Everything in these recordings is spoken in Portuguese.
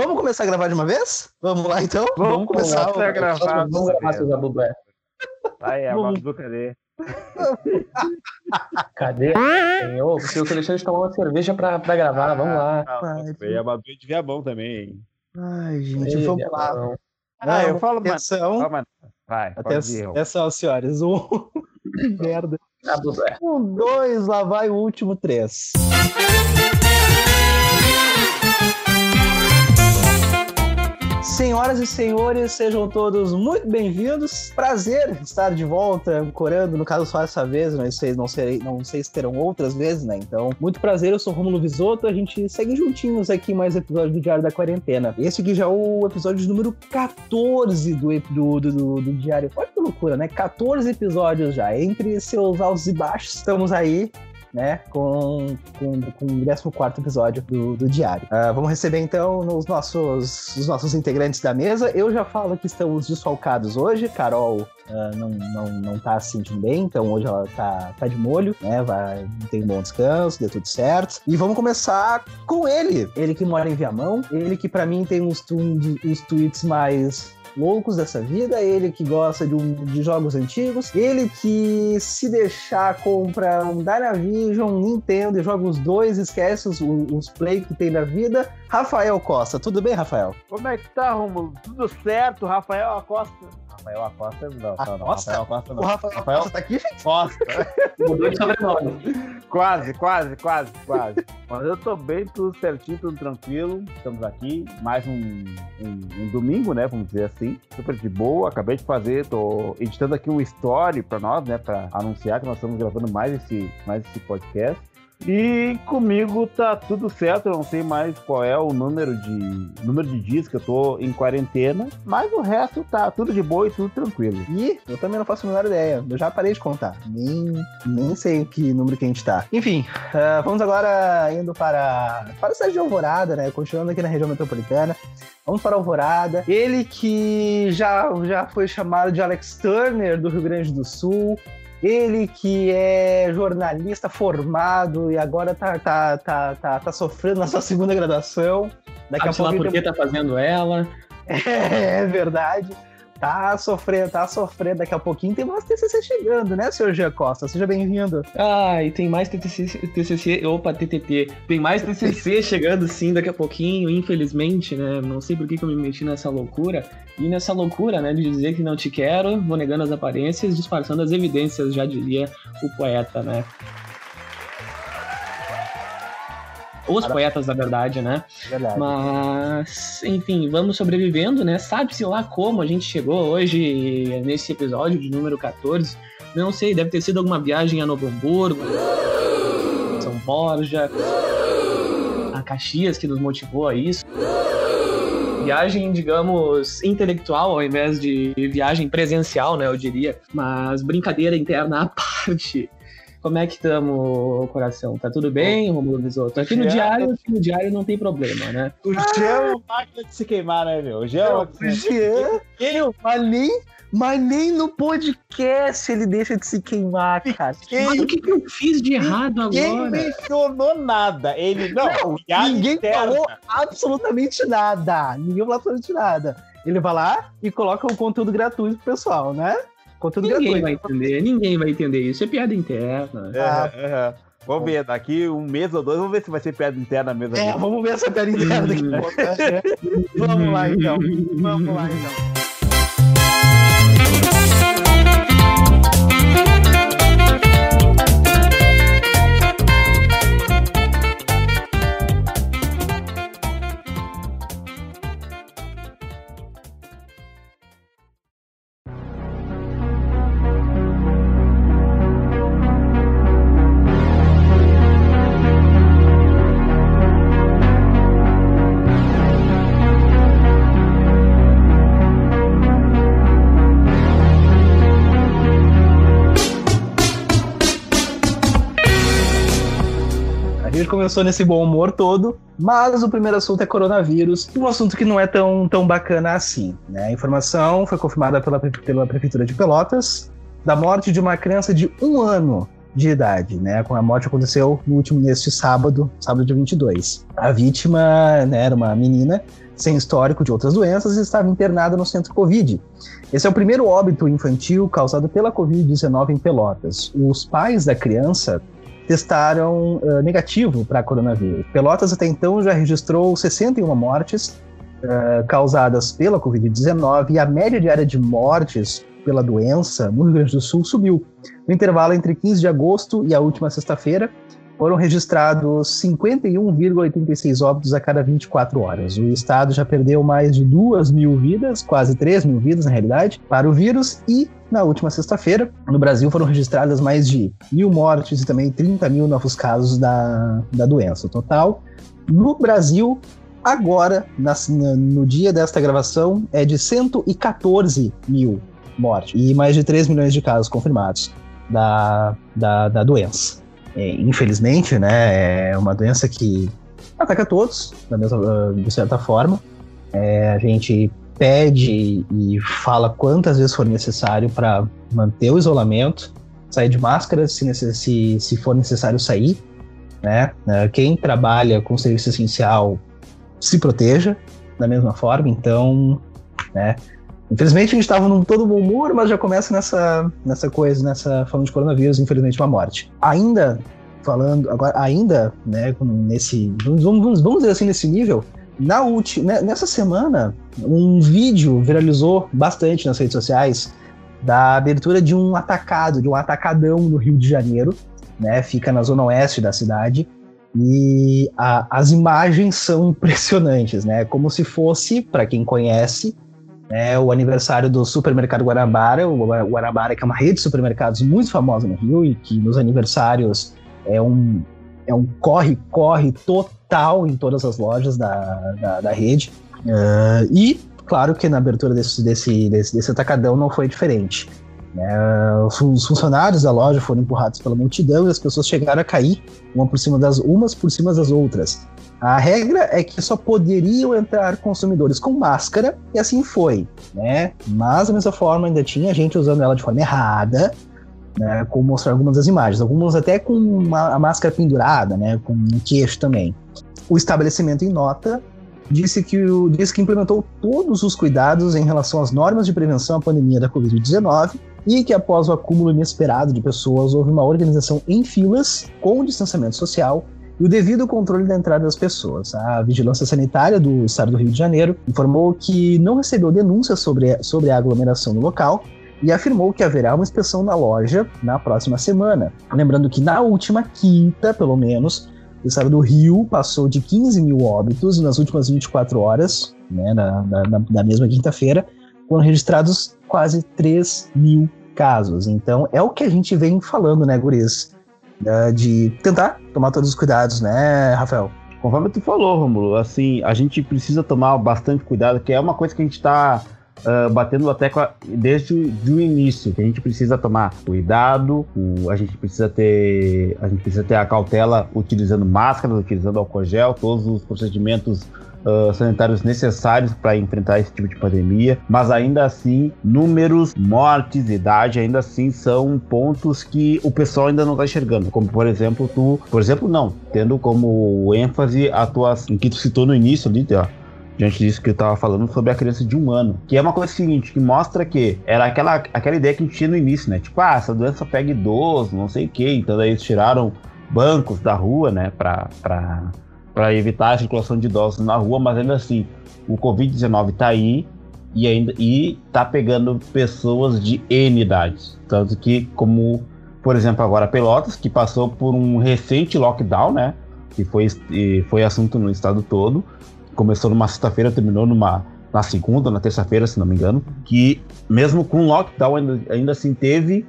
Vamos começar a gravar de uma vez? Vamos lá então? Vamos, vamos começar a gravar. Vamos gravar, seu Zabublé. Aí, a Vamos. Babu, cadê? Cadê? Senhor, preciso que deixar de tomar uma cerveja pra, pra gravar, vamos lá. Vai, E a Babu devia bom também, hein? Ai, gente, Ei, vamos lá. não. Ah, eu falo, mano. atenção. Calma, vai, ir. Atenção, atenção, senhores. Um, merda. Um, dois, lá vai o último três. Senhoras e senhores, sejam todos muito bem-vindos. Prazer estar de volta, ancorando, no caso só essa vez, não sei, não sei, não sei se terão outras vezes, né? Então, muito prazer, eu sou Romulo Visoto, a gente segue juntinhos aqui mais episódio do Diário da Quarentena. Esse aqui já é o episódio número 14 do, do, do, do, do Diário. Olha que loucura, né? 14 episódios já, entre seus altos e baixos, estamos aí né, com, com, com o 14 episódio do, do Diário. Ah, vamos receber então os nossos, os nossos integrantes da mesa. Eu já falo que estamos desfalcados hoje. Carol ah, não, não, não tá se sentindo bem, então hoje ela tá, tá de molho, né? Vai, tem um bom descanso, deu tudo certo. E vamos começar com ele. Ele que mora em Viamão, ele que pra mim tem uns, uns tweets mais loucos dessa vida, ele que gosta de, um- de jogos antigos, ele que se deixar compra um Dynavision, Nintendo e joga os dois, esquece os, os play que tem na vida. Rafael Costa, tudo bem, Rafael? Como é que tá, Romulo? Tudo certo, Rafael Acosta? Rafael Acosta não, não, não. Acosta? Rafael Acosta O não. Rafael, Rafael Costa tá aqui, gente? Costa. Mudou de sobrenome. quase, quase, quase, quase. Mas eu tô bem, tudo certinho, tudo tranquilo. Estamos aqui, mais um, um, um domingo, né? Vamos dizer assim. Super de boa. Acabei de fazer, tô editando aqui um story pra nós, né? Pra anunciar que nós estamos gravando mais esse, mais esse podcast. E comigo tá tudo certo, eu não sei mais qual é o número de número de dias que eu tô em quarentena, mas o resto tá tudo de boa e tudo tranquilo. Ih, eu também não faço a menor ideia. Eu já parei de contar. Nem, nem sei que número que a gente tá. Enfim, ah, vamos agora indo para, para a cidade de Alvorada, né? Continuando aqui na região metropolitana. Vamos para Alvorada. Ele que já, já foi chamado de Alex Turner do Rio Grande do Sul. Ele que é jornalista formado e agora tá, tá, tá, tá, tá sofrendo na sua segunda graduação. Daqui a Sabe lá pouco por que tá fazendo ela. é, é verdade. Tá sofrendo, tá sofrendo. Daqui a pouquinho tem mais TCC chegando, né, senhor Gia Costa? Seja bem-vindo. Ah, e tem mais TTC, TCC, opa, TTT. Tem mais TCC chegando sim daqui a pouquinho, infelizmente, né? Não sei por que, que eu me meti nessa loucura. E nessa loucura, né, de dizer que não te quero, vou negando as aparências, disfarçando as evidências, já diria o poeta, né? Os poetas, na verdade, né? Verdade. Mas, enfim, vamos sobrevivendo, né? Sabe-se lá como a gente chegou hoje nesse episódio de número 14. Não sei, deve ter sido alguma viagem a Novo Hamburgo, São Borja, a Caxias que nos motivou a isso. Viagem, digamos, intelectual ao invés de viagem presencial, né? Eu diria. Mas brincadeira interna à parte. Como é que estamos, coração? Tá tudo bem, Romulo Visoto? Aqui no diário, aqui no diário não tem problema, né? O Jean é uma máquina de se queimar, né, meu? O Jean é uma O Jean, ele, mas nem, mas nem no podcast ele deixa de se queimar, cara. Mas o que, que eu fiz de errado Ninguém agora? mencionou nada. Ele não. piada Ninguém interna. falou absolutamente nada. Ninguém falou absolutamente nada. Ele vai lá e coloca o conteúdo gratuito pro pessoal, né? Conteúdo Ninguém vai gratuito. entender, ninguém vai entender isso. É piada interna. É, é. Vamos ver, daqui um mês ou dois, vamos ver se vai ser piada interna mesmo. É, vamos ver essa piada interna daqui a pouco. né? Vamos lá então. Vamos lá então. Começou nesse bom humor todo, mas o primeiro assunto é coronavírus, um assunto que não é tão, tão bacana assim. Né? A informação foi confirmada pela, pela Prefeitura de Pelotas da morte de uma criança de um ano de idade, né? A morte aconteceu no último neste sábado, sábado dia 22. A vítima né, era uma menina sem histórico de outras doenças e estava internada no centro Covid. Esse é o primeiro óbito infantil causado pela Covid-19 em Pelotas. Os pais da criança testaram uh, negativo para coronavírus. Pelotas até então já registrou 61 mortes uh, causadas pela Covid-19 e a média diária de mortes pela doença no Rio Grande do Sul subiu. No intervalo entre 15 de agosto e a última sexta-feira, foram registrados 51,86 óbitos a cada 24 horas. O estado já perdeu mais de 2 mil vidas, quase 3 mil vidas na realidade, para o vírus e na última sexta-feira, no Brasil foram registradas mais de mil mortes e também 30 mil novos casos da, da doença. Total, no Brasil, agora, na, no dia desta gravação, é de 114 mil mortes e mais de 3 milhões de casos confirmados da, da, da doença. É, infelizmente, né, é uma doença que ataca todos, mesma, de certa forma. É, a gente pede e fala quantas vezes for necessário para manter o isolamento, sair de máscara se, se, se for necessário sair. Né? É, quem trabalha com serviço essencial se proteja da mesma forma, então, né? Infelizmente a gente estava num todo bom humor, mas já começa nessa, nessa coisa, nessa falando de coronavírus, infelizmente uma morte. Ainda falando, agora ainda, né, nesse, vamos, vamos, vamos dizer assim, nesse nível, na última, né, nessa semana, um vídeo viralizou bastante nas redes sociais da abertura de um atacado, de um atacadão no Rio de Janeiro, né, fica na zona oeste da cidade, e a, as imagens são impressionantes, né, como se fosse, para quem conhece, é o aniversário do Supermercado Guarabara, o Guarabara que é uma rede de supermercados muito famosa no Rio e que nos aniversários é um é um corre-corre total em todas as lojas da, da, da rede. Uh, e, claro que na abertura desse, desse, desse, desse atacadão não foi diferente. Uh, os funcionários da loja foram empurrados pela multidão e as pessoas chegaram a cair uma por cima das, umas por cima das outras. A regra é que só poderiam entrar consumidores com máscara, e assim foi, né? Mas, da mesma forma, ainda tinha gente usando ela de forma errada, né? Como mostrar algumas das imagens. Algumas até com uma, a máscara pendurada, né? Com um queixo também. O estabelecimento, em nota, disse que, o, disse que implementou todos os cuidados em relação às normas de prevenção à pandemia da Covid-19 e que após o acúmulo inesperado de pessoas houve uma organização em filas com distanciamento social e o devido controle da entrada das pessoas. A Vigilância Sanitária do Estado do Rio de Janeiro informou que não recebeu denúncias sobre, sobre a aglomeração no local e afirmou que haverá uma inspeção na loja na próxima semana. Lembrando que na última quinta, pelo menos, o estado do Rio passou de 15 mil óbitos nas últimas 24 horas, né, na, na, na mesma quinta-feira, foram registrados quase 3 mil casos. Então é o que a gente vem falando, né, Guris? Né, de tentar tomar todos os cuidados, né, Rafael? Conforme tu falou, Romulo, assim, a gente precisa tomar bastante cuidado, que é uma coisa que a gente está uh, batendo a tecla desde o início, que a gente precisa tomar cuidado, a gente precisa ter, a gente precisa ter a cautela utilizando máscaras, utilizando álcool gel, todos os procedimentos uh, sanitários necessários para enfrentar esse tipo de pandemia, mas ainda assim, números, mortes, idade, ainda assim são pontos que o pessoal ainda não está enxergando. Como, por exemplo, tu, por exemplo, não, tendo como ênfase a tua, em que tu citou no início ali, ó, diante disso que eu tava falando sobre a criança de um ano. Que é uma coisa seguinte, que mostra que era aquela, aquela ideia que a gente tinha no início, né? Tipo, ah, essa doença pega idoso, não sei o quê. Então daí eles tiraram bancos da rua, né? Pra, pra para evitar a circulação de idosos na rua, mas ainda assim, o Covid-19 está aí e ainda e tá pegando pessoas de N idades. Tanto que, como, por exemplo, agora Pelotas, que passou por um recente lockdown, né? Que foi, foi assunto no estado todo. Começou numa sexta-feira, terminou numa na segunda, na terça-feira, se não me engano. Que mesmo com lockdown, ainda, ainda assim teve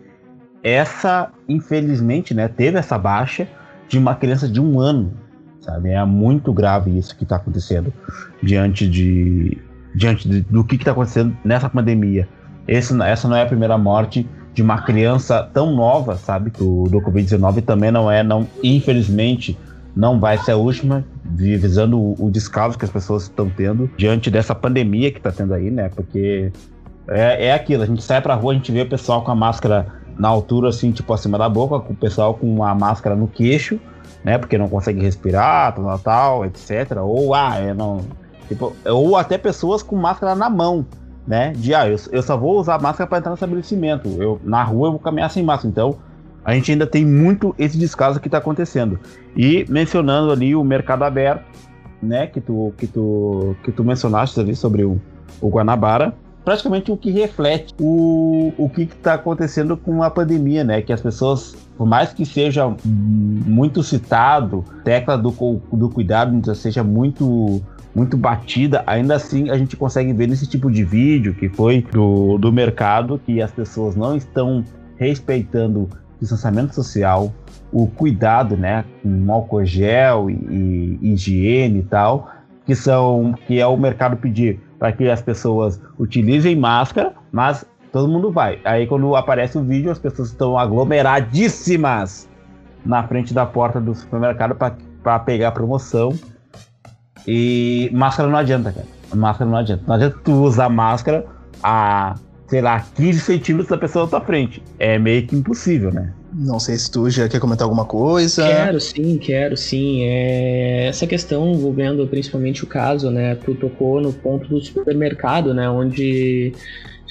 essa, infelizmente, né? Teve essa baixa de uma criança de um ano sabe? É muito grave isso que está acontecendo diante de diante de, do que está acontecendo nessa pandemia. Esse, essa não é a primeira morte de uma criança tão nova, sabe, do, do Covid-19 também não é, não, infelizmente, não vai ser a última, visando o, o descaso que as pessoas estão tendo diante dessa pandemia que está tendo aí, né? Porque é, é aquilo, a gente sai pra rua, a gente vê o pessoal com a máscara na altura, assim, tipo acima da boca, com o pessoal com a máscara no queixo, né? Porque não consegue respirar, tal, tal, etc. Ou, ah, eu não, Tipo, ou até pessoas com máscara na mão, né? De ah, eu, eu só vou usar máscara para entrar no estabelecimento. Eu, na rua eu vou caminhar sem máscara. Então, a gente ainda tem muito esse descaso que está acontecendo. E mencionando ali o mercado aberto, né? Que tu, que tu, que tu mencionaste ali sobre o, o Guanabara praticamente o que reflete o, o que está acontecendo com a pandemia, né? Que as pessoas, por mais que seja muito citado, tecla do, do cuidado seja muito muito batida, ainda assim a gente consegue ver nesse tipo de vídeo que foi do, do mercado que as pessoas não estão respeitando o distanciamento social, o cuidado, né, com álcool gel e, e higiene e tal, que são que é o mercado pedir para que as pessoas utilizem máscara, mas todo mundo vai. Aí quando aparece o vídeo, as pessoas estão aglomeradíssimas na frente da porta do supermercado para pegar promoção. E máscara não adianta, cara. Máscara não adianta. Não adianta tu usar máscara a, sei lá, 15 centímetros da pessoa na tua frente. É meio que impossível, né? Não sei se tu já quer comentar alguma coisa. Quero sim, quero sim. É... Essa questão envolvendo principalmente o caso, né? Tu tocou no ponto do supermercado, né? Onde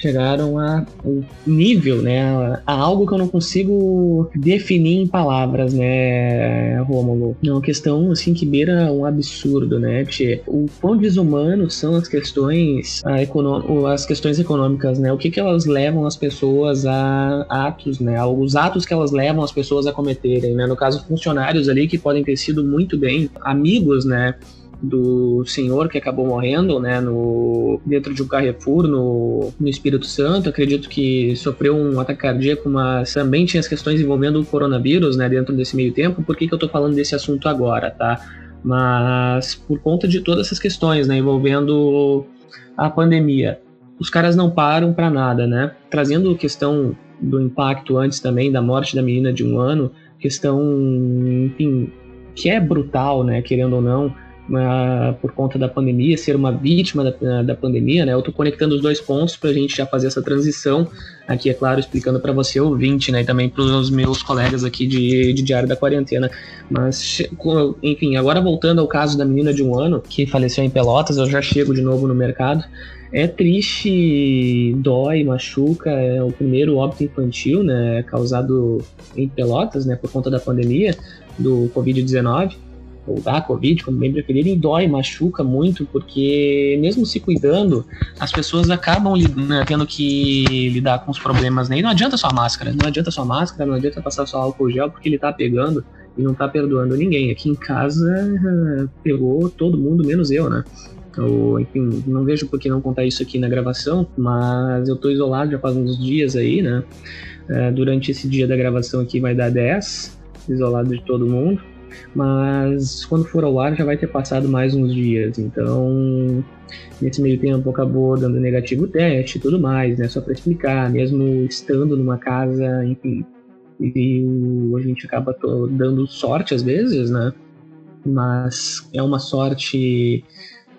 chegaram a um nível, né, a algo que eu não consigo definir em palavras, né, Rômulo. É uma questão assim que beira um absurdo, né, Tchê? O quão desumano são as questões, a as questões econômicas, né? O que que elas levam as pessoas a atos, né? Os atos que elas levam as pessoas a cometerem, né? No caso, funcionários ali que podem ter sido muito bem amigos, né? Do senhor que acabou morrendo, né, no, dentro de um Carrefour no, no Espírito Santo. Acredito que sofreu um ataque cardíaco, mas também tinha as questões envolvendo o coronavírus, né, dentro desse meio tempo. Por que, que eu tô falando desse assunto agora, tá? Mas por conta de todas essas questões, né, envolvendo a pandemia. Os caras não param para nada, né? Trazendo questão do impacto antes também da morte da menina de um ano, questão, enfim, que é brutal, né, querendo ou não, uh, por conta da pandemia, ser uma vítima da, da pandemia, né? Eu estou conectando os dois pontos para a gente já fazer essa transição aqui, é claro, explicando para você ouvinte, né? E também para os meus colegas aqui de, de Diário da Quarentena. Mas, enfim, agora voltando ao caso da menina de um ano que faleceu em Pelotas, eu já chego de novo no mercado. É triste, dói, machuca. É o primeiro óbito infantil, né? Causado em Pelotas, né? Por conta da pandemia do Covid-19 ou da Covid, como bem preferirem, dói, machuca muito, porque mesmo se cuidando, as pessoas acabam né, tendo que lidar com os problemas, né? E não adianta só máscara, não adianta só máscara, não adianta passar só álcool gel, porque ele tá pegando e não tá perdoando ninguém. Aqui em casa pegou todo mundo, menos eu, né? Ou, enfim, não vejo por que não contar isso aqui na gravação, mas eu tô isolado já faz uns dias aí, né? É, durante esse dia da gravação aqui vai dar 10, isolado de todo mundo mas quando for ao ar já vai ter passado mais uns dias, então nesse meio tempo acabou dando negativo teste e tudo mais, né? Só para explicar, mesmo estando numa casa, enfim, e a gente acaba dando sorte às vezes, né? Mas é uma sorte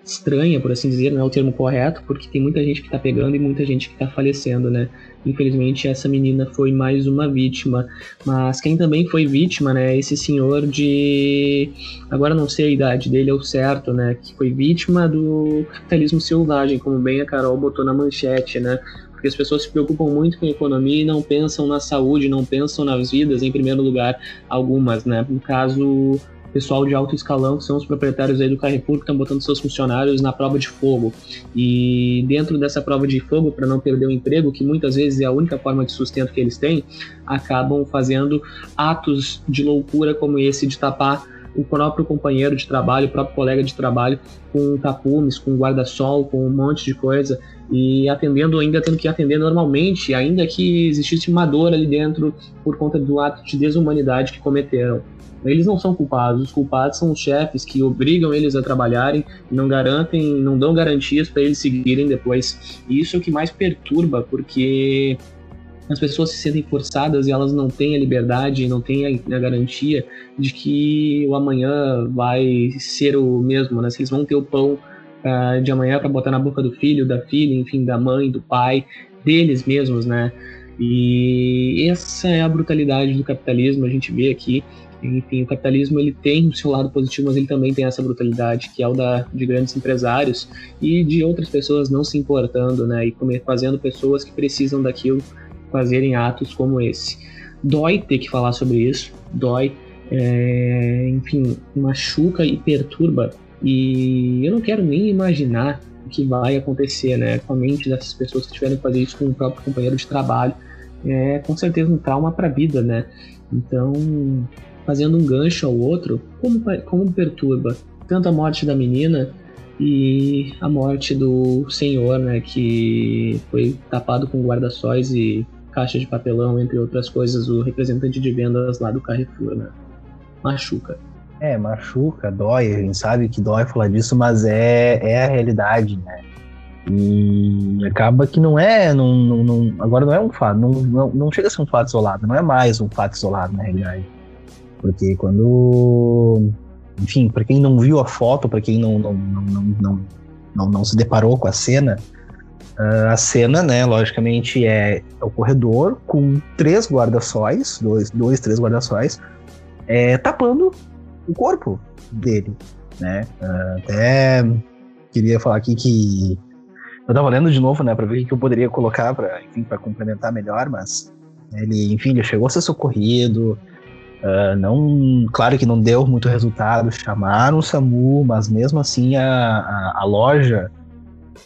estranha, por assim dizer, não é o termo correto, porque tem muita gente que está pegando e muita gente que está falecendo, né? Infelizmente, essa menina foi mais uma vítima. Mas quem também foi vítima, né? Esse senhor de. Agora não sei a idade dele é o certo, né? Que foi vítima do capitalismo selvagem, como bem a Carol botou na manchete, né? Porque as pessoas se preocupam muito com a economia e não pensam na saúde, não pensam nas vidas, em primeiro lugar, algumas, né? No caso, pessoal de alto escalão, que são os proprietários aí do Carrefour, que estão botando seus funcionários na prova de fogo. E dentro dessa prova de fogo, para não perder o emprego, que muitas vezes é a única forma de sustento que eles têm, acabam fazendo atos de loucura como esse de tapar o próprio companheiro de trabalho, o próprio colega de trabalho, com tapumes, com guarda-sol, com um monte de coisa, e atendendo, ainda tendo que atender normalmente, ainda que existisse uma dor ali dentro por conta do ato de desumanidade que cometeram. Eles não são culpados, os culpados são os chefes que obrigam eles a trabalharem, não garantem, não dão garantias para eles seguirem depois. E isso é o que mais perturba, porque as pessoas se sentem forçadas e elas não têm a liberdade, não têm a, garantia de que o amanhã vai ser o mesmo, né? Se eles vão ter o pão uh, de amanhã para botar na boca do filho, da filha, enfim, da mãe, do pai, deles mesmos, né? E essa é a brutalidade do capitalismo, a gente vê aqui. Enfim, o capitalismo ele tem o seu lado positivo, mas ele também tem essa brutalidade que é o da, de grandes empresários e de outras pessoas não se importando, né? E fazendo pessoas que precisam daquilo fazerem atos como esse. Dói ter que falar sobre isso, dói, é, enfim, machuca e perturba. E eu não quero nem imaginar que vai acontecer, né? Com a mente dessas pessoas que tiveram que fazer isso com o próprio companheiro de trabalho. É com certeza um trauma para a vida, né? Então, fazendo um gancho ao outro, como, como perturba tanto a morte da menina e a morte do senhor, né, que foi tapado com guarda-sóis e caixa de papelão, entre outras coisas, o representante de vendas lá do Carrefour, né? Machuca. É, machuca, dói, a gente sabe que dói falar disso, mas é, é a realidade, né? E acaba que não é, não, não, não agora não é um fato, não, não, não chega a ser um fato isolado, não é mais um fato isolado na realidade. Porque quando. Enfim, para quem não viu a foto, para quem não não, não, não, não, não, se deparou com a cena, uh, a cena, né, logicamente, é o corredor com três guarda-sóis, dois, dois, três guarda-sóis, é, tapando o corpo dele, né? Até queria falar aqui que eu tava lendo de novo, né, para ver o que eu poderia colocar para, enfim, para complementar melhor, mas ele, enfim, ele chegou a ser socorrido, Uh, não, claro que não deu muito resultado, chamaram o SAMU, mas mesmo assim a, a, a loja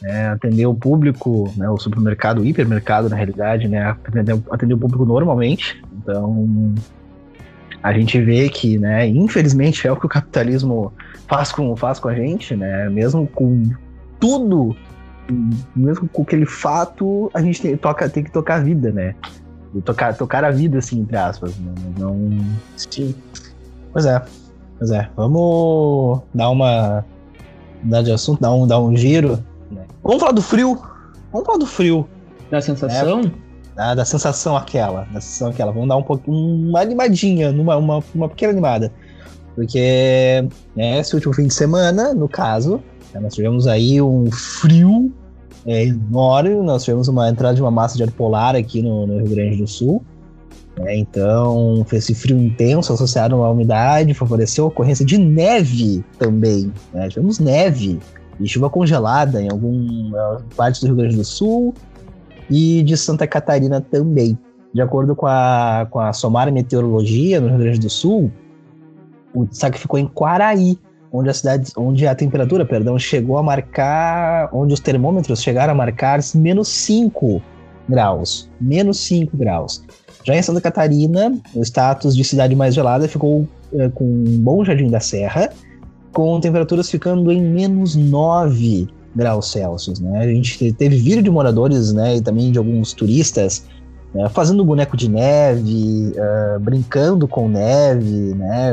né, atendeu o público, né, o supermercado, o hipermercado na realidade, né, atendeu, atendeu o público normalmente. Então a gente vê que, né, infelizmente é o que o capitalismo faz com, faz com a gente, né, mesmo com tudo, mesmo com aquele fato, a gente tem, toca, tem que tocar a vida, né tocar, tocar a vida, assim, entre aspas. Não, não... Sim. Pois é. Pois é. Vamos dar uma. Dar de assunto, dar um, dar um giro. Né? Vamos falar do frio. Vamos falar do frio. Da sensação? É, da, da, sensação aquela. Da sensação aquela. Vamos dar um pouquinho. Uma animadinha, numa, uma, uma pequena animada. Porque né, esse último fim de semana, no caso, né, nós tivemos aí um frio é enorme. Nós tivemos uma entrada de uma massa de ar polar aqui no, no Rio Grande do Sul. É, então, esse frio intenso associado à umidade, favoreceu a ocorrência de neve também. Né? Tivemos neve e chuva congelada em algumas partes do Rio Grande do Sul e de Santa Catarina também. De acordo com a, com a Somar Meteorologia no Rio Grande do Sul, o destaque ficou em Quaraí, onde a cidade, onde a temperatura, perdão, chegou a marcar, onde os termômetros chegaram a marcar menos 5 graus, menos 5 graus. Já em Santa Catarina, o status de cidade mais gelada ficou é, com Bom Jardim da Serra, com temperaturas ficando em menos 9 graus Celsius, né? A gente teve vídeo de moradores, né, e também de alguns turistas né, fazendo boneco de neve, uh, brincando com neve, né,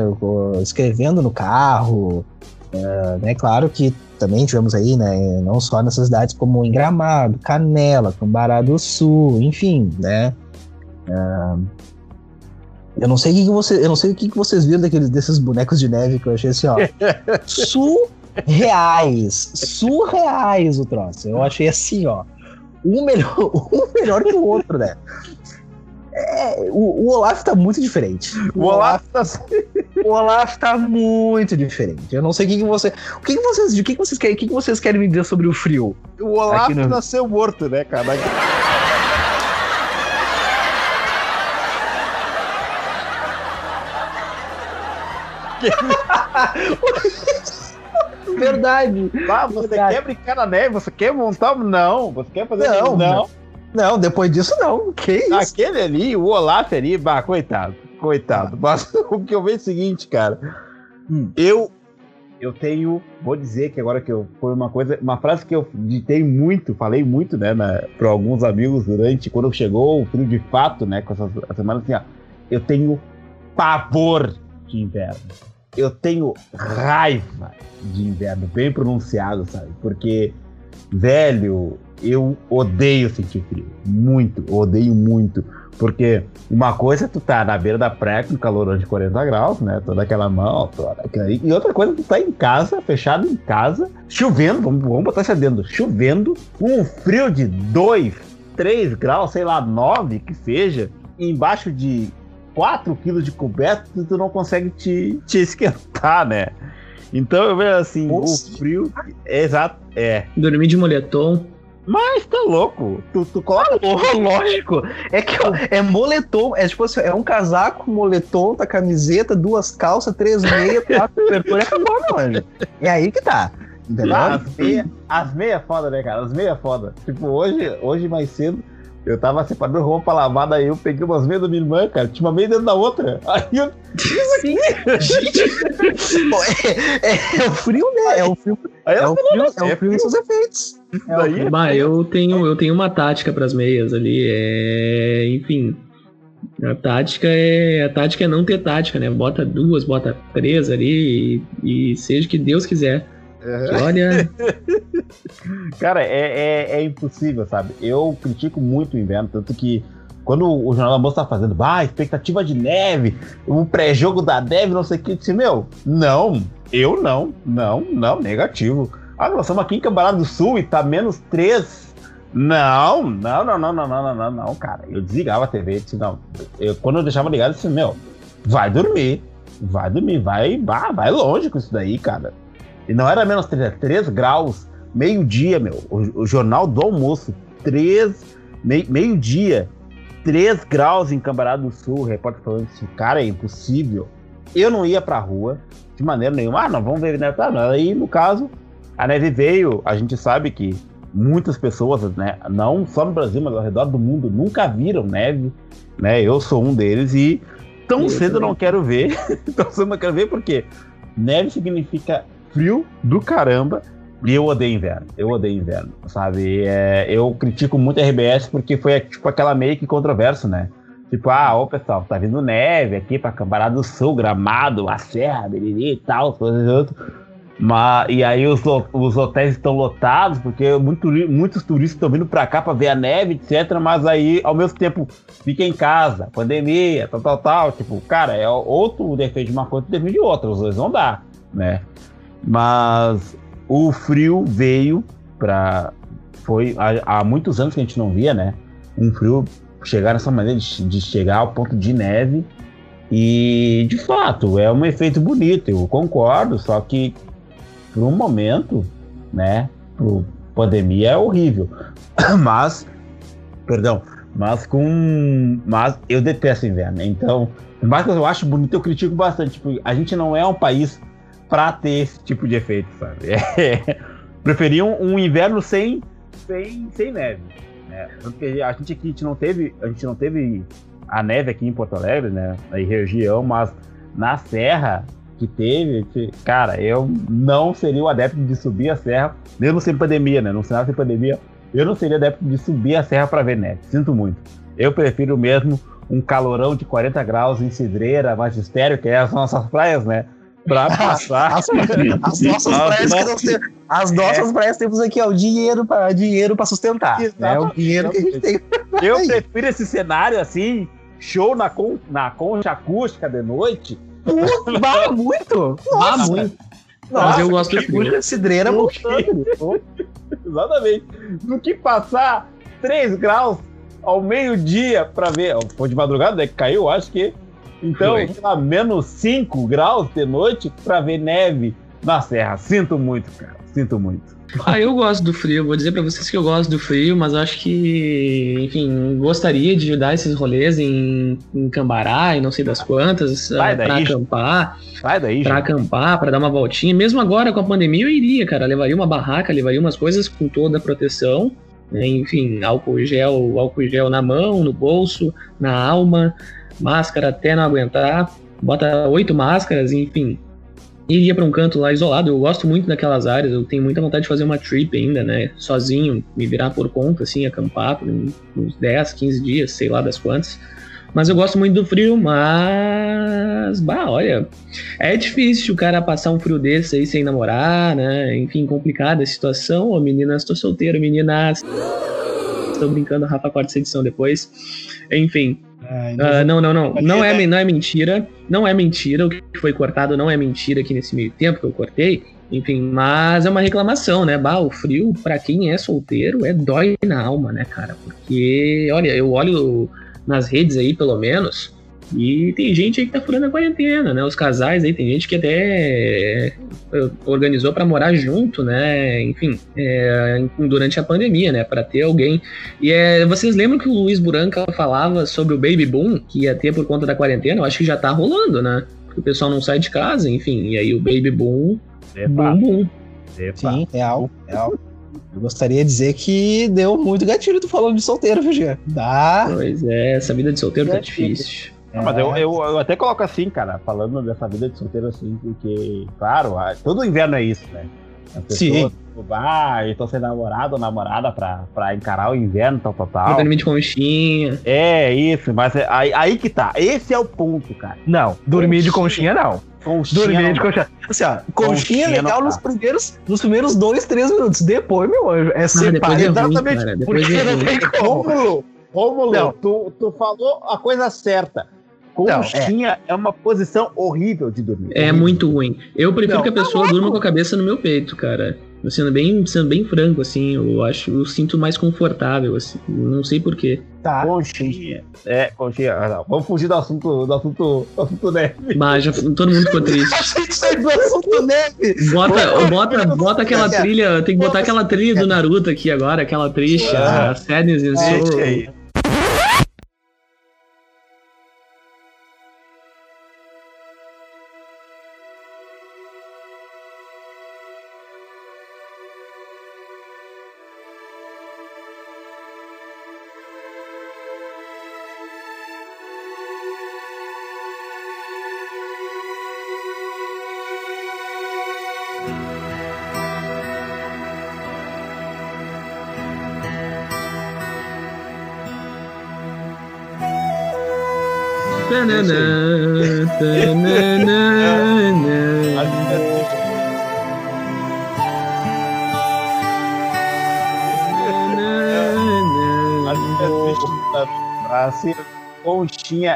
escrevendo no carro. Uh, né, claro que também tivemos aí, né, não só nessas cidades como em Gramado, Canela, Cambará do Sul, enfim, né. Uh, eu não sei o que, que você, eu não sei o que, que vocês viram daqueles desses bonecos de neve que eu achei assim, ó, surreais, surreais o troço. Eu achei assim, ó, um melhor, um melhor que o outro, né? É, o, o, Olaf tá muito diferente. O, o Olaf, Olaf tá... o Olaf tá muito diferente. Eu não sei o que, que você. O que, que vocês. O que, que vocês querem? O que, que vocês querem me dizer sobre o frio? O Olaf no... nasceu morto, né, cara? Verdade. Ah, você Verdade. quer brincar na neve? Você quer montar? Não. Você quer fazer não, não. Não, depois disso não. Que isso? Aquele ali, o Olaf ali, bah, coitado. Coitado. Mas o que eu vejo é o seguinte, cara. Hum. Eu eu tenho, vou dizer que agora que eu foi uma coisa, uma frase que eu ditei muito, falei muito, né, para alguns amigos durante quando chegou o frio de fato, né, com essa, essa semana assim, ó, eu tenho pavor de inverno eu tenho raiva de inverno, bem pronunciado, sabe? Porque, velho, eu odeio sentir frio. Muito, odeio muito. Porque uma coisa é tu tá na beira da praia com calor de 40 graus, né? Toda aquela mão, toda aquela... E outra coisa tu tá em casa, fechado em casa, chovendo, vamos, vamos botar isso dentro, chovendo, um frio de 2, 3 graus, sei lá, 9 que seja, embaixo de 4 quilos de coberto, tu não consegue te, te esquentar, né? Então eu vejo assim, Nossa. o frio. É exato. É. Dormir de moletom. Mas tá louco. Tu, tu coloca. Ah, lógico. É que é moletom. É tipo assim, é um casaco, moletom, tá camiseta, duas calças, três meias, quatro cobertura e acabou, meu anjo. É aí que tá. Entendeu? As meias as meia foda, né, cara? As meias foda. Tipo, hoje, hoje mais cedo, eu tava separando roupa pra lavar, daí eu peguei umas meias da minha irmã, cara. Tinha uma meia dentro da outra. Aí eu. Sim, é, é, é, o frio, né? É o frio. Aí é, o frio, é, é o frio e seus efeitos. É daí, bah, eu tenho, eu tenho uma tática para as meias ali. É, enfim. A tática é a tática é não ter tática, né? Bota duas, bota três ali e, e seja que Deus quiser. Uhum. Olha. Cara, é, é, é, impossível, sabe? Eu critico muito o inverno, tanto que quando o Jornal da Moça tá fazendo, bah, expectativa de neve, o pré-jogo da neve, não sei o que, eu disse, meu, não, eu não, não, não, negativo. Ah, nós estamos aqui em Cambará do Sul e tá menos 3. Não, não, não, não, não, não, não, não, cara. Eu desligava a TV, disse, não. Eu, quando eu deixava ligado, eu disse, meu, vai dormir, vai dormir, vai, vai, vai longe com isso daí, cara. E não era menos 3, 3 graus, meio-dia, meu. O, o, jornal do almoço, 3, mei, meio-dia, 3 graus em Cambará do Sul. O repórter falando assim, cara, é impossível. Eu não ia pra rua de maneira nenhuma. Ah, não, vamos ver neve. Tá, não. Aí, no caso, a neve veio. A gente sabe que muitas pessoas, né, não só no Brasil, mas ao redor do mundo, nunca viram neve. Né? Eu sou um deles e tão cedo eu não quero ver. tão cedo não quero ver porque neve significa frio do caramba. E eu odeio inverno. Eu odeio inverno, sabe? É, eu critico muito a RBS porque foi tipo aquela meio que controverso, né? Tipo, ah, ô pessoal, tá vindo neve aqui pra Cambará do Sul, Gramado, a Serra, Beriri e tal, coisas outras. Mas, e aí os, os hotéis estão lotados, porque muito, muitos turistas estão vindo para cá para ver a neve, etc. Mas aí, ao mesmo tempo, fica em casa, pandemia, tal, tal, tal. Tipo, cara, é outro defeito de uma coisa e defeito de outra. Os dois não dá, né? Mas o frio veio para foi há, há, muitos anos que a gente não via, né? Um frio chegar nessa maneira de, de, chegar ao ponto de neve e de fato é um efeito bonito, eu concordo, só que por um momento, né? Pro pandemia é horrível, mas perdão, mas com mas eu detesto inverno, então mas eu acho bonito, eu critico bastante. Tipo, a gente não é um país pra ter esse tipo de efeito, sabe? É, preferiam um inverno sem, sem, sem neve. Né? Porque a gente aqui a gente não teve. A gente não teve a neve aqui em Porto Alegre, né? Na região, mas na serra que teve, cara, eu não seria o adepto de subir a serra, mesmo sem pandemia, né? Não cenário sem pandemia, eu não seria adepto de subir a serra para ver neve. Sinto muito. Eu prefiro mesmo um calorão de 40 graus em Cidreira, Magistério, que é as nossas praias, né? Pra passar. As, as nossas praias que nós temos. As nossas é. praias temos aqui, ó, o dinheiro para dinheiro para sustentar. É o dinheiro que a gente tem. Eu prefiro esse cenário assim, show na, con, na concha acústica de noite. Bah, muito! Bah, muito. Nossa, Mas eu gosto de concha cidreira Exatamente. Do que passar 3 graus ao meio-dia para ver. Foi de madrugada, né? Que caiu, acho que então, sei lá, menos 5 graus de noite para ver neve na serra. Sinto muito, cara. Sinto muito. Ah, eu gosto do frio. Vou dizer para vocês que eu gosto do frio, mas acho que, enfim, gostaria de dar esses rolês em, em Cambará e não sei das quantas, Vai pra daí. acampar. Sai daí, Pra gente. acampar, pra dar uma voltinha. Mesmo agora com a pandemia, eu iria, cara. Levaria uma barraca, levaria umas coisas com toda a proteção. Né? Enfim, álcool gel, álcool gel na mão, no bolso, na alma máscara até não aguentar, bota oito máscaras, enfim. E ia para um canto lá isolado. Eu gosto muito daquelas áreas, eu tenho muita vontade de fazer uma trip ainda, né? Sozinho, me virar por conta, assim, acampar por uns 10, 15 dias, sei lá das quantas. Mas eu gosto muito do frio, mas. Bah, olha. É difícil o cara passar um frio desse aí sem namorar, né? Enfim, complicada a situação. Ô, meninas, estou solteiro, meninas. Estou brincando, Rafa essa edição depois. Enfim, uh, não, não, não. Não é, não é mentira. Não é mentira. O que foi cortado não é mentira aqui nesse meio tempo que eu cortei. Enfim, mas é uma reclamação, né? Bah, o frio, para quem é solteiro, é dói na alma, né, cara? Porque, olha, eu olho nas redes aí, pelo menos, e tem gente aí que tá furando a quarentena, né? Os casais aí, tem gente que até é, organizou para morar junto, né? Enfim, é, durante a pandemia, né? Para ter alguém. E é, vocês lembram que o Luiz Buranca falava sobre o baby boom que ia ter por conta da quarentena? Eu acho que já tá rolando, né? o pessoal não sai de casa, enfim. E aí o baby boom. Boom, boom. Sim, real, real. Eu gostaria de dizer que deu muito gatilho tu falando de solteiro, viu, Dá. Pois é, essa vida de solteiro tá difícil. É. Mas eu, eu, eu, até coloco assim, cara, falando dessa vida de solteiro assim, porque, claro, todo inverno é isso, né? As pessoas, Sim. Ah, eu tô sem namorado ou namorada pra, pra encarar o inverno, tal, tal, tal. Dormir de conchinha. É, isso, mas é, aí, aí que tá. Esse é o ponto, cara. Não, dormir conchinha. de conchinha não. Conchinha dormir de conchinha. Assim, ó, conchinha, conchinha legal nos primeiros, nos primeiros dois, três minutos. Depois, meu anjo, é separar é exatamente. Ruim, porque é não tem como. Rômulo, tu, tu falou a coisa certa. Conchinha é. é. uma posição horrível de dormir. É horrível. muito ruim. Eu prefiro não, que a pessoa durma com a cabeça no meu peito, cara. Sendo bem, sendo bem franco, assim, eu acho, eu sinto mais confortável, assim, não sei porquê. Tá. Conchinha. É, conchinha. Ah, vamos fugir do assunto, do assunto, do assunto neve. Mas já, todo mundo ficou triste. do assunto neve. Bota, bota, bota aquela trilha, tem que botar aquela trilha do Naruto aqui agora, aquela triste, ah, a Sadness and Soul.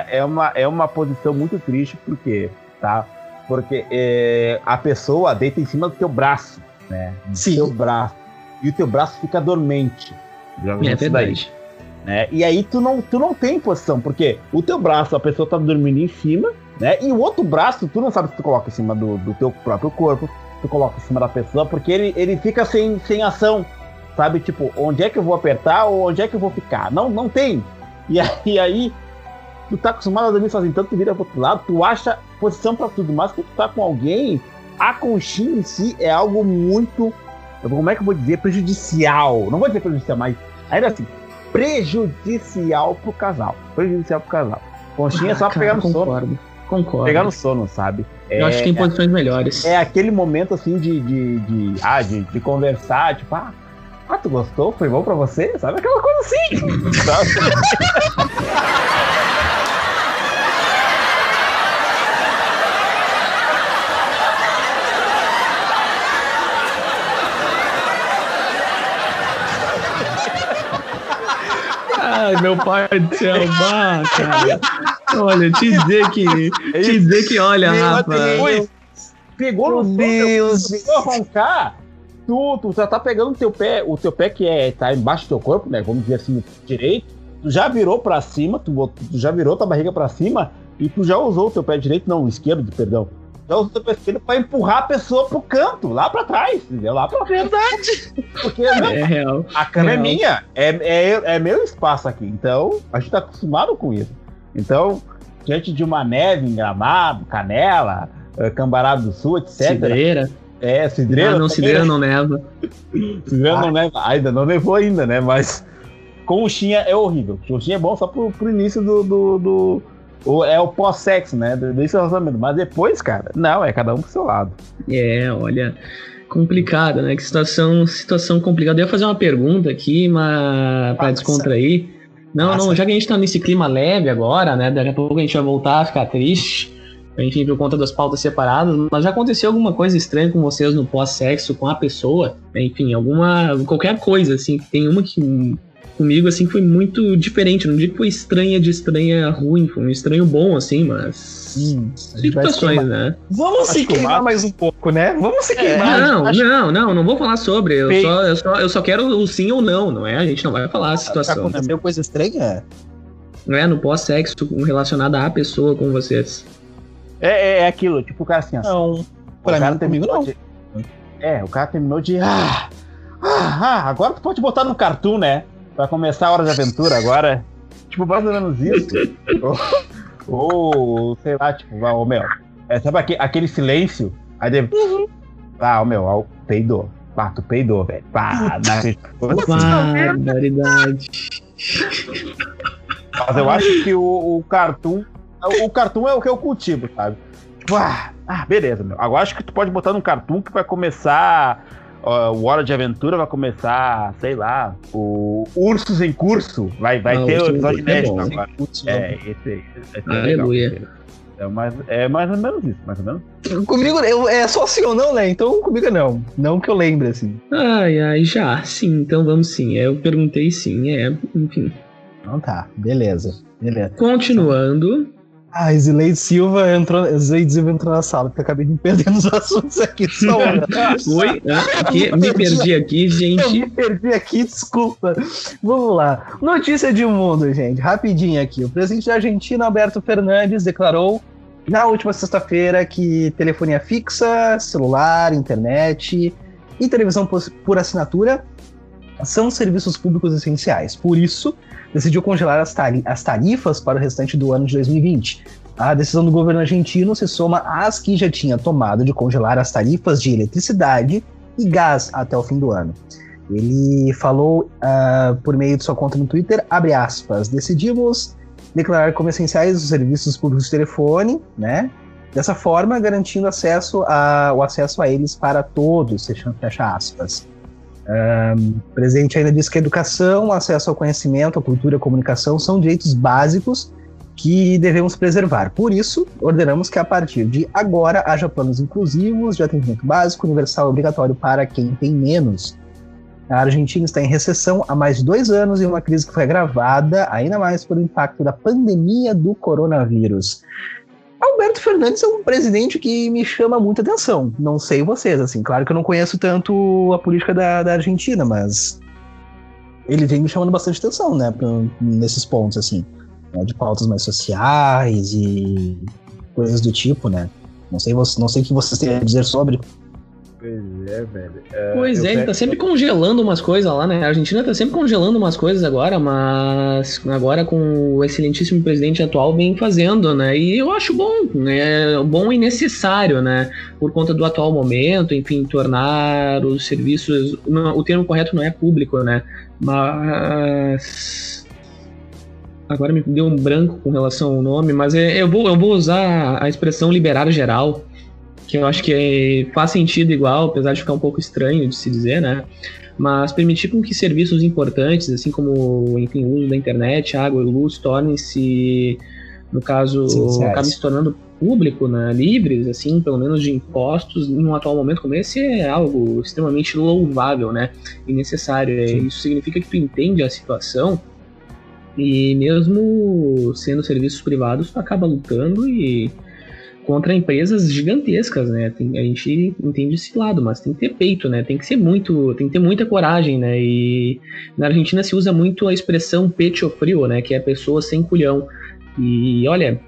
É uma, é uma posição muito triste, porque, tá? Porque é, a pessoa deita em cima do teu braço, né? Do Sim. teu braço. E o teu braço fica dormente. É verdade. Né? E aí tu não, tu não tem posição, porque o teu braço, a pessoa tá dormindo em cima, né? E o outro braço, tu não sabe se tu coloca em cima do, do teu próprio corpo, tu coloca em cima da pessoa, porque ele, ele fica sem, sem ação, sabe? Tipo, onde é que eu vou apertar ou onde é que eu vou ficar? Não, não tem. E aí, e aí tu tá acostumado a dormir sozinho, então tu vira pro outro lado, tu acha posição para tudo, mas quando tu tá com alguém, a conchinha em si é algo muito, como é que eu vou dizer, prejudicial. Não vou dizer prejudicial, mas ainda assim, prejudicial pro casal. Prejudicial pro casal. Conchinha ah, é só cara, pegar no concordo, sono. Concordo. Pegar no sono, sabe? Eu é, acho que tem posições é, melhores. É aquele momento assim de, de, de, ah, de, de conversar, tipo, ah, ah, tu gostou? Foi bom pra você? Sabe aquela coisa assim? sabe? Ai, meu pai do céu, bah, cara. Olha, te dizer que. Te dizer que, olha, Rafa. Pegou no Deus. Pegou a roncar. Tu, tu já tá pegando o teu pé, o teu pé que é, tá embaixo do teu corpo, né? Vamos dizer assim, direito. Tu já virou pra cima, tu, tu já virou tua barriga pra cima e tu já usou o teu pé direito, não, esquerdo, perdão já usa o teu pé esquerdo pra empurrar a pessoa pro canto, lá pra trás, entendeu? Lá pra Verdade. Porque é real. a cama é, é minha, é, é, é meu espaço aqui. Então, a gente tá acostumado com isso. Então, diante de uma neve em gramado, canela, eh, cambará do sul, etc. Cidreira. É, cidreira. Ah, não, cidreira não neva. cidreira ah. não neva. Ainda não nevou ainda, né? Mas conchinha é horrível. Conchinha é bom só pro, pro início do, do, do é o pós-sexo, né? Desse relacionamento. Mas depois, cara, não, é cada um pro seu lado. É, olha, complicado, né? Que situação, situação complicada. Eu ia fazer uma pergunta aqui, mas para descontrair. Não, Nossa. não, já que a gente tá nesse clima leve agora, né? Daqui a pouco a gente vai voltar a ficar triste. Enfim, por conta das pautas separadas, mas já aconteceu alguma coisa estranha com vocês no pós-sexo com a pessoa? Enfim, alguma. qualquer coisa, assim, tem uma que comigo, assim, foi muito diferente. Não digo que foi estranha de estranha ruim, foi um estranho bom, assim, mas. Hum, situações, né? Vamos se queimar mais um pouco, né? Vamos se queimar. Não, Acho- não, não, não vou falar sobre. Eu só, eu, só, eu só quero o sim ou não, não é? A gente não vai falar a situação. Aconteceu coisa estranha? Não é no pós-sexo relacionada à pessoa com vocês. É, é, é aquilo, tipo o cara assim, ó. Não. o Pra cara mim, comigo não. de- É, o cara terminou de. Ah, ah, ah, agora tu pode botar no cartoon, né? Pra começar a hora de aventura agora. Tipo, mais ou menos isso. ou, ou, sei lá, tipo, ah, ô meu. É, sabe aque- aquele silêncio? Aí deve. Ah, ô meu, ó, peidou. Pá, tu peidou, velho. Pá, na... Barbaridade. Mas eu acho que o, o cartoon. O cartoon é o que eu cultivo, sabe? Tipo, ah, ah, beleza, meu. Agora acho que tu pode botar no cartoon que vai começar. O Hora de Aventura vai começar, sei lá, o Ursos em Curso. Vai, vai Ah, ter o episódio é inédito bom. agora. É, esse aí. Esse é Aleluia. É mais, é mais ou menos isso, mais ou menos. Comigo eu- é só sim ou não, né? Então comigo não. Não que eu lembre, assim. Ai, ai, já. Sim, então vamos sim. Eu perguntei sim, é. Enfim. Então tá, beleza. Beleza. Continuando. Ah, Zileide Silva entrou, Zileide Silva entrou na sala, porque eu acabei de me perder nos assuntos aqui. Só. Oi? Ah, que- me perdi aqui, Eu gente. me perdi aqui, desculpa. Vamos lá. Notícia de mundo, gente. Rapidinho aqui. O presidente da Argentina, Alberto Fernandes, declarou na última sexta-feira que telefonia fixa, celular, internet e televisão por assinatura são serviços públicos essenciais. Por isso, decidiu congelar as, tari- as tarifas para o restante do ano de 2020. A decisão do governo argentino se soma às que já tinha tomado de congelar as tarifas de eletricidade e gás até o fim do ano. Ele falou ah, por meio de sua conta no Twitter, abre aspas, decidimos declarar como essenciais os serviços públicos de telefone, né? Dessa forma, garantindo acesso a, o acesso a eles para todos, fecha, fecha aspas. O presidente ainda disse que a educação, acesso ao conhecimento, à cultura e à comunicação são direitos básicos que devemos preservar. Por isso, ordenamos que a partir de agora haja planos inclusivos de atendimento básico, universal obrigatório para quem tem menos. A Argentina está em recessão há mais de dois anos e uma crise que foi agravada ainda mais pelo impacto da pandemia do coronavírus. Alberto Fernandes é um presidente que me chama muita atenção. Não sei vocês, assim. Claro que eu não conheço tanto a política da, da Argentina, mas ele vem me chamando bastante atenção, né? nesses pontos, assim. né, de pautas mais sociais e coisas do tipo, né? Não sei, não sei o que vocês têm a dizer sobre. Pois é, velho. Pois é, ele tá sempre congelando umas coisas lá, né? A Argentina tá sempre congelando umas coisas agora, mas agora com o excelentíssimo presidente atual vem fazendo, né? E eu acho bom, né? Bom e necessário, né? Por conta do atual momento, enfim, tornar os serviços. o termo correto não é público, né? Mas. Agora me deu um branco com relação ao nome, mas é- eu vou, eu vou usar a expressão liberar geral, que eu acho que é- faz sentido igual, apesar de ficar um pouco estranho de se dizer, né? Mas permitir com que serviços importantes, assim como, enfim, o uso da internet, água e luz, tornem-se, no caso, acabem se tornando público, né? livres, assim, pelo menos de impostos, num atual momento como esse, é algo extremamente louvável, né? E necessário. É, Sim. Isso significa que tu entende a situação e mesmo sendo serviços privados, tu acaba lutando e contra empresas gigantescas, né? Tem- a gente entende esse lado, mas tem que ter peito, né? Tem que ser muito, tem que ter muita coragem, né? E na Argentina se usa muito a expressão pecho frio, né? Que é pessoa sem culhão. E olha,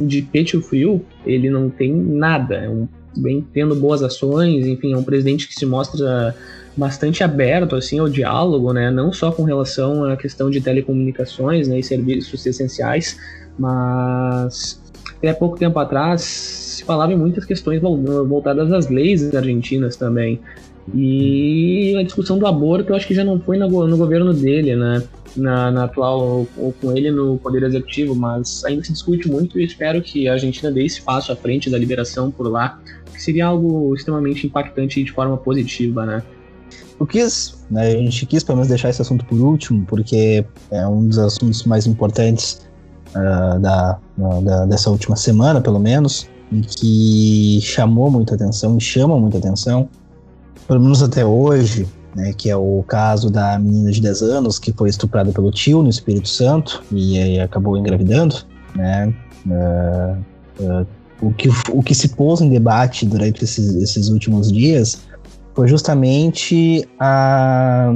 de pecho frio ele não tem nada. É um, vem tendo boas ações, enfim, é um presidente que se mostra bastante aberto assim ao diálogo, né? Não só com relação à questão de telecomunicações, né, e serviços essenciais, mas até pouco tempo atrás se falava em muitas questões vol- voltadas às leis argentinas também. E a discussão do aborto eu acho que já não foi no governo dele, né? Na, na atual, ou com ele no Poder Executivo, mas ainda se discute muito e espero que a Argentina dê esse passo à frente da liberação por lá, que seria algo extremamente impactante de forma positiva, né? Eu quis, né, a gente quis pelo menos deixar esse assunto por último, porque é um dos assuntos mais importantes ah, da, da- dessa última semana, pelo menos, e que chamou muita atenção e chama muita atenção, pelo menos até hoje, né, que é o caso da menina de 10 anos que foi estuprada pelo tio no Espírito Santo e aí acabou engravidando, né? Uh, uh, o, que, o que se pôs em debate durante esses, esses últimos dias foi justamente a,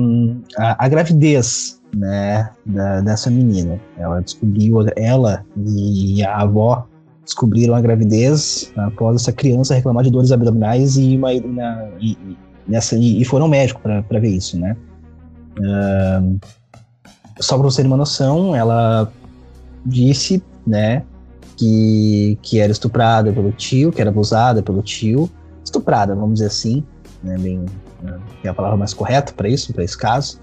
a, a gravidez né, da, dessa menina. Ela descobriu, ela e a avó descobriram a gravidez após essa criança reclamar de dores abdominais e, uma, na, e, nessa, e, foram ao médico para ver isso, né? Uh, só para você ter uma noção, ela disse, né, que, que era estuprada pelo tio, que era abusada pelo tio, estuprada, vamos dizer assim, né, bem, é a palavra mais correta para isso, para esse caso,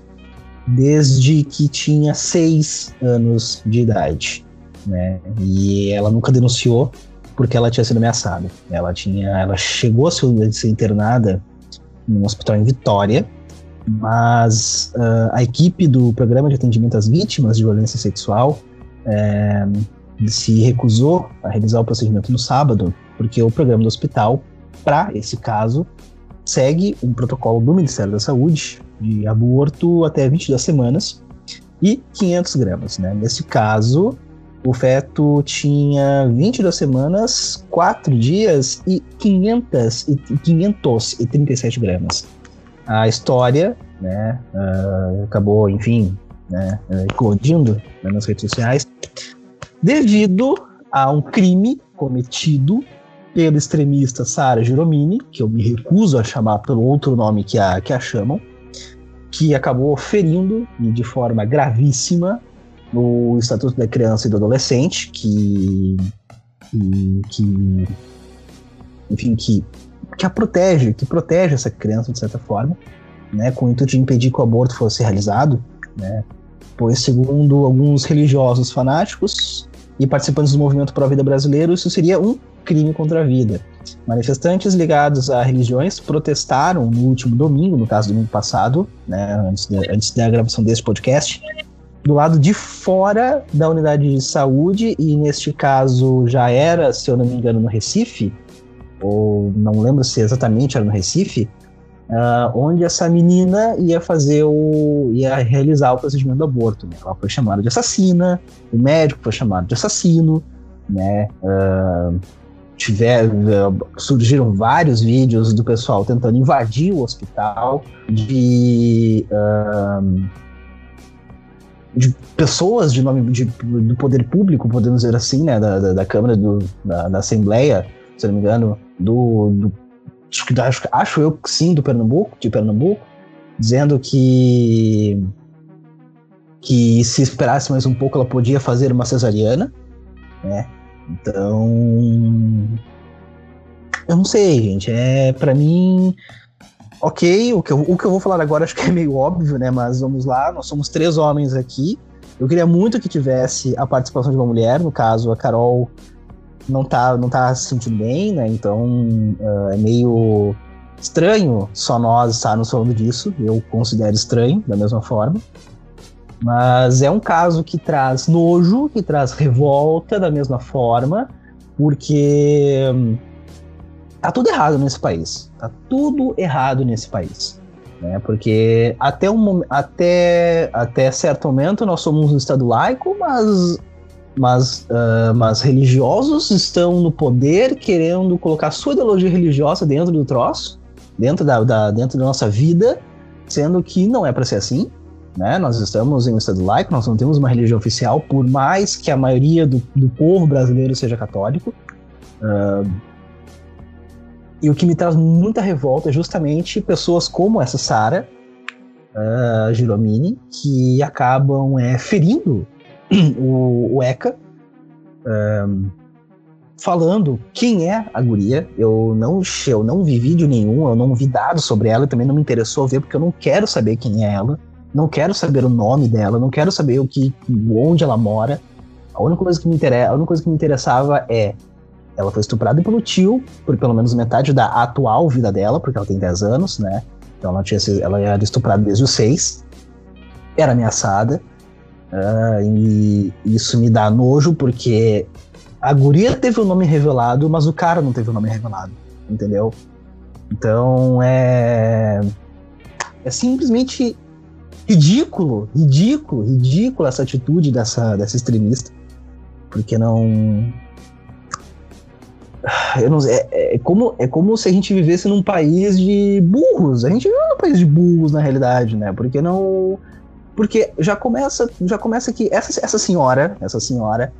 desde que tinha seis anos de idade, né, e ela nunca denunciou porque ela tinha sido ameaçada. Ela tinha, ela chegou a ser, internada num hospital em Vitória, mas uh, a equipe do programa de atendimento às vítimas de violência sexual é, se recusou a realizar o procedimento no sábado, porque o programa do hospital, para esse caso, segue um protocolo do Ministério da Saúde de aborto até 22 semanas e 500 gramas. Né? Nesse caso, o feto tinha 22 semanas, 4 dias e 500 e 537 gramas. A história, né, uh, acabou, enfim, né, eclodindo né, nas redes sociais, devido a um crime cometido pela extremista Sara Giromini, que eu me recuso a chamar pelo outro nome que a, que a chamam, que acabou ferindo de forma gravíssima o Estatuto da Criança e do Adolescente, que, que, que enfim, que, que a protege, que protege essa criança de certa forma, né, com o intuito de impedir que o aborto fosse realizado, né, pois segundo alguns religiosos fanáticos, e participantes do movimento pró-vida brasileiro, isso seria um crime contra a vida. Manifestantes ligados a religiões protestaram no último domingo, no caso domingo passado, né, antes, de, antes da gravação deste podcast, do lado de fora da unidade de saúde, e neste caso já era, se eu não me engano, no Recife, ou não lembro se exatamente era no Recife, uh, onde essa menina ia fazer o. ia realizar o procedimento do aborto. Né? Ela foi chamada de assassina, o médico foi chamado de assassino, né? Uh, tiver, uh, surgiram vários vídeos do pessoal tentando invadir o hospital, de, uh, de pessoas de nome de, do poder público, podemos dizer assim, né, da, da, da Câmara, do, da, da, Assembleia, se não me engano, do, do acho, acho eu que sim, do Pernambuco, de Pernambuco, dizendo que que se esperasse mais um pouco ela podia fazer uma cesariana, né? Então, eu não sei, gente. É para mim, ok. O que, eu, o que eu vou falar agora acho que é meio óbvio, né? Mas vamos lá. Nós somos três homens aqui. Eu queria muito que tivesse a participação de uma mulher. No caso, a Carol não tá, não tá se sentindo bem, né? Então uh, é meio estranho só nós estarmos falando disso. Eu considero estranho da mesma forma. Mas é um caso que traz nojo, que traz revolta da mesma forma, porque hum, tá tudo errado nesse país. Tá tudo errado nesse país. Né? Porque até, um, até, até certo momento nós somos um Estado laico, mas, mas, uh, mas religiosos estão no poder querendo colocar sua ideologia religiosa dentro do troço, dentro da, da dentro da nossa vida, sendo que não é para ser assim. Né? Nós estamos em um estado laico, nós não temos uma religião oficial, por mais que a maioria do, do povo brasileiro seja católico. Uh, e o que me traz muita revolta é justamente pessoas como essa Sara uh, Giromini, que acabam é, ferindo o, o ECA, uh, falando quem é a guria. Eu não, eu não vi vídeo nenhum, eu não vi dados sobre ela, também não me interessou ver, porque eu não quero saber quem é ela. Não quero saber o nome dela, não quero saber o que, onde ela mora. A única coisa que me interessa, a única coisa que me interessava é ela foi estuprada pelo tio por pelo menos metade da atual vida dela, porque ela tem 10 anos, né? Então ela tinha ela era estuprada desde os 6. Era ameaçada. Uh, e isso me dá nojo porque a guria teve o nome revelado, mas o cara não teve o nome revelado, entendeu? Então é é simplesmente ridículo, ridículo, ridículo essa atitude dessa, dessa extremista. Porque não. Eu não é, é, como, é como se a gente vivesse num país de burros. A gente vive num país de burros, na realidade, né? Porque não. Porque já começa, já começa que essa, essa senhora, essa senhora,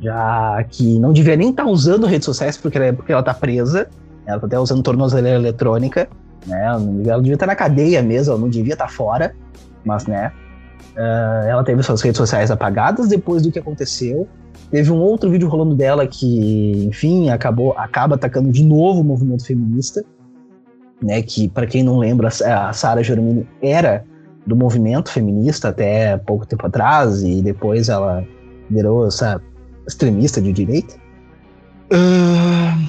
já que não devia nem estar tá usando redes sociais porque ela, porque ela tá presa, ela tá até usando tornozeleira eletrônica, né? Ela devia estar tá na cadeia mesmo, ela não devia estar tá fora, mas né. Uh, ela teve suas redes sociais apagadas depois do que aconteceu. Teve um outro vídeo rolando dela que, enfim, acabou acaba atacando de novo o movimento feminista, né? Que para quem não lembra, a Sara Germini era do movimento feminista até pouco tempo atrás e depois ela virou essa extremista de direita. Uh,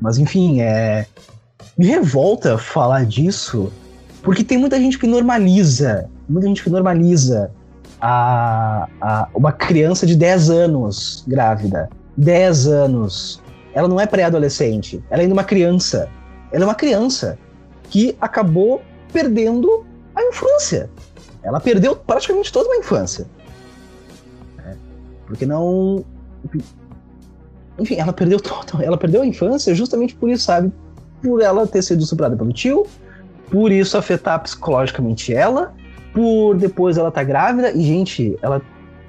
mas enfim, é me revolta falar disso porque tem muita gente que normaliza, muita gente que normaliza a, a uma criança de 10 anos grávida. 10 anos. Ela não é pré-adolescente, ela é ainda uma criança. Ela é uma criança que acabou perdendo a infância. Ela perdeu praticamente toda uma infância. É, porque não. Enfim, ela perdeu toda, ela perdeu a infância justamente por isso, sabe? Por ela ter sido estuprada pelo tio, por isso afetar psicologicamente ela, por depois ela tá grávida e gente, ela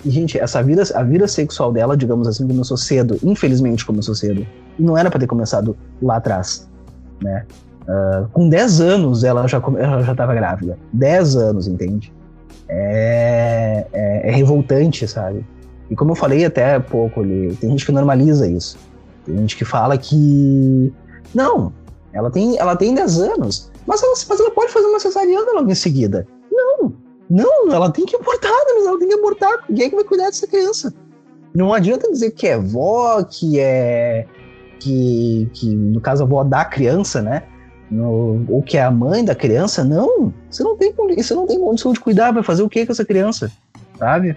e, gente, essa vida, a vida sexual dela, digamos assim, começou cedo, infelizmente começou cedo, e não era para ter começado lá atrás, né? Uh, com 10 anos ela já, ela já tava grávida. 10 anos, entende? É, é, é, revoltante, sabe? E como eu falei até há pouco ali, tem gente que normaliza isso. Tem gente que fala que. Não, ela tem, ela tem 10 anos, mas ela, mas ela pode fazer uma cesariana logo em seguida. Não, não, ela tem que abortar, mas ela tem que abortar. Quem é que vai cuidar dessa criança? Não adianta dizer que é vó, que é. Que, que no caso a avó da criança, né? no, ou que é a mãe da criança, não. Você não tem, você não tem condição de cuidar, vai fazer o que com essa criança, sabe?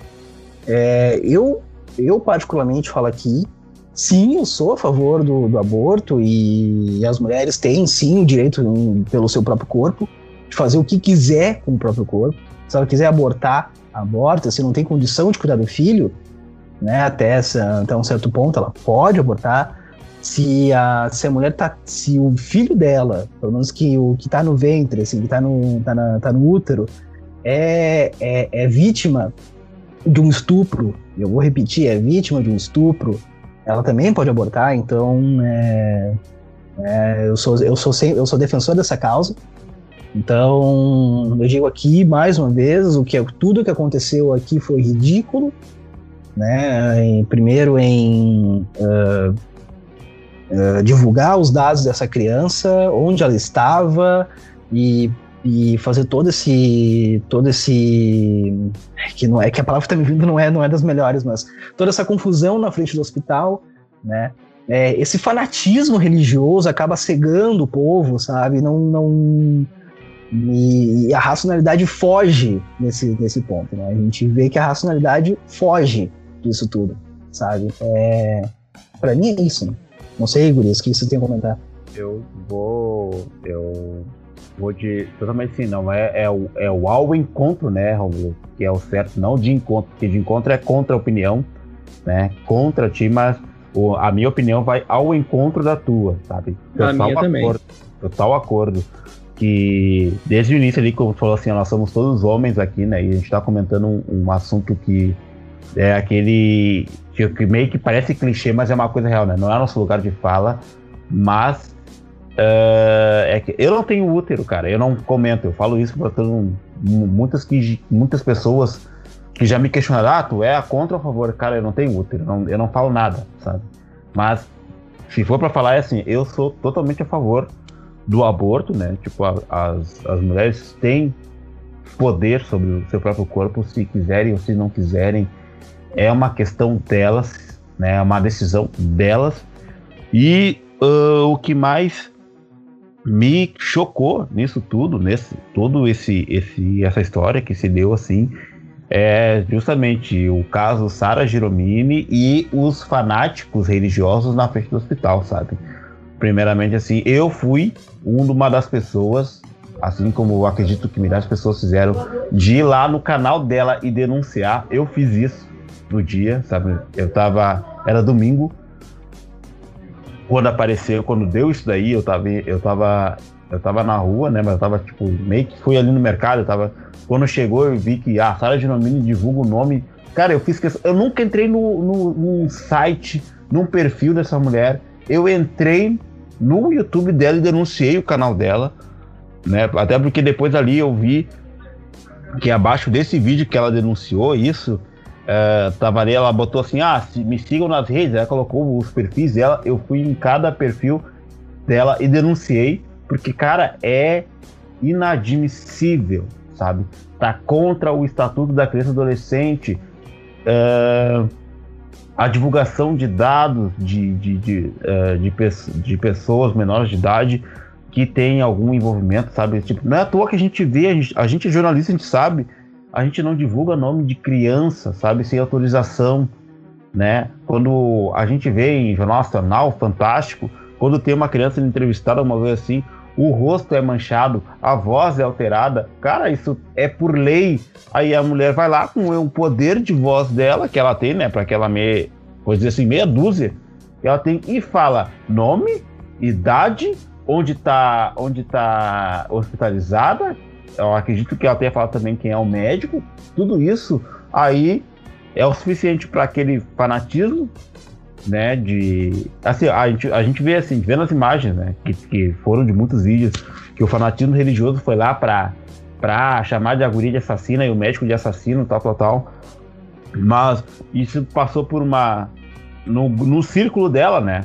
É, eu, eu particularmente falo aqui, sim, eu sou a favor do, do aborto e, as mulheres têm sim o direito pelo seu próprio corpo de fazer o que quiser com o próprio corpo. Se ela quiser abortar, aborta. Se não tem condição de cuidar do filho, né, até, essa, até um certo ponto, ela pode abortar se a, se a mulher tá. Se o filho dela, pelo menos que o que tá no ventre, assim, que tá no, tá na, tá no útero, é, é, é vítima de um estupro, eu vou repetir, é vítima de um estupro, ela também pode abortar, então é, é, eu, sou, eu, sou, eu sou defensor dessa causa. Então, eu digo aqui mais uma vez, o que tudo que aconteceu aqui foi ridículo, né? Em, primeiro em uh, uh, divulgar os dados dessa criança, onde ela estava e, e fazer todo esse todo esse que não é que a palavra que está me vindo não é não é das melhores, mas toda essa confusão na frente do hospital, né? É, esse fanatismo religioso acaba cegando o povo, sabe? Não, não e, e, a racionalidade foge nesse, nesse ponto, né? A gente vê que a racionalidade foge disso tudo, sabe? É, para mim é isso. Não sei, Gurias, o que você tem a comentar? Eu vou. Eu vou de. Totalmente sim, não. É, é, o, é o ao encontro, né, Romulo? Que é o certo, não de encontro, porque de encontro é contra a opinião, né? Contra ti, mas o, a minha opinião vai ao encontro da tua, sabe? Total a minha acordo, também. Total acordo. Que desde o início ali, como falou assim, nós somos todos homens aqui, né? E a gente tá comentando um, um assunto que é aquele que meio que parece clichê, mas é uma coisa real, né? Não é nosso lugar de fala, mas uh, é que eu não tenho útero, cara. Eu não comento, eu falo isso para muitas que muitas pessoas que já me questionaram, ah, tu é contra ou a favor? Cara, eu não tenho útero, não, eu não falo nada, sabe? Mas se for para falar é assim, eu sou totalmente a favor do aborto, né? Tipo, a, as, as mulheres têm poder sobre o seu próprio corpo, se quiserem ou se não quiserem é uma questão delas, né? É uma decisão delas. E uh, o que mais me chocou nisso tudo, nesse todo esse, esse essa história que se deu assim, é justamente o caso Sara Giromini e os fanáticos religiosos na frente do hospital, sabe? Primeiramente assim, eu fui uma das pessoas assim como acredito que milhares de pessoas fizeram, de ir lá no canal dela e denunciar. Eu fiz isso no dia, sabe? Eu tava. Era domingo. Quando apareceu, quando deu isso daí, eu tava, eu tava, eu tava na rua, né? Mas eu tava, tipo, meio que fui ali no mercado, eu tava. Quando chegou, eu vi que a Sara Ginomini divulga o nome. Cara, eu fiz questão. Eu nunca entrei no, no, num site, num perfil dessa mulher. Eu entrei no YouTube dela e denunciei o canal dela, né? Até porque depois ali eu vi que abaixo desse vídeo que ela denunciou isso, é, tava ali, ela botou assim, ah, me sigam nas redes, ela colocou os perfis dela, eu fui em cada perfil dela e denunciei, porque, cara, é inadmissível, sabe? Tá contra o Estatuto da Criança e Adolescente, é, a divulgação de dados de, de, de, é, de, de, pessoas menores de idade que têm algum envolvimento, sabe? Tipo, não é à toa que a gente vê, a gente, a gente é jornalista, a gente sabe a gente não divulga nome de criança, sabe, sem autorização, né? Quando a gente vê em Jornal Nacional, fantástico, quando tem uma criança entrevistada uma vez assim, o rosto é manchado, a voz é alterada, cara, isso é por lei. Aí a mulher vai lá com o poder de voz dela, que ela tem, né, para aquela meia, coisa assim, meia dúzia, ela tem e fala nome, idade, onde tá, onde tá hospitalizada, eu acredito que ela tenha falado também quem é o médico, tudo isso aí é o suficiente para aquele fanatismo, né? De. Assim, a gente, a gente vê assim, vendo as imagens, né? Que, que foram de muitos vídeos, que o fanatismo religioso foi lá para chamar de agoria de assassina e o médico de assassino, tal, tal, tal. Mas isso passou por uma. No, no círculo dela, né?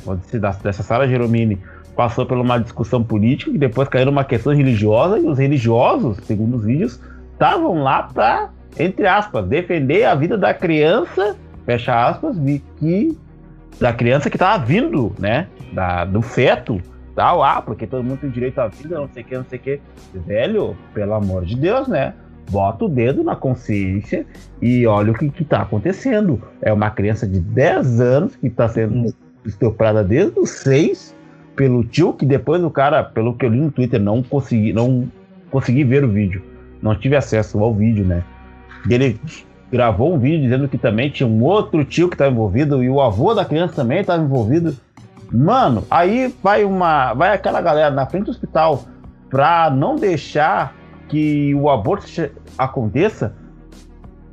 Dessa Sara Geromini passou por uma discussão política que depois caiu numa questão religiosa e os religiosos, segundo os vídeos, estavam lá para, entre aspas, defender a vida da criança, fecha aspas, que da criança que estava vindo, né, da, do feto, tal, ah, porque todo mundo tem direito à vida, não sei o que, não sei o que. Velho, pelo amor de Deus, né? Bota o dedo na consciência e olha o que está acontecendo. É uma criança de 10 anos que está sendo estuprada desde os 6 pelo tio, que depois o cara, pelo que eu li no Twitter, não consegui, não consegui ver o vídeo. Não tive acesso ao vídeo, né? Ele gravou um vídeo dizendo que também tinha um outro tio que estava envolvido e o avô da criança também estava envolvido. Mano, aí vai uma, vai aquela galera na frente do hospital pra não deixar que o aborto aconteça.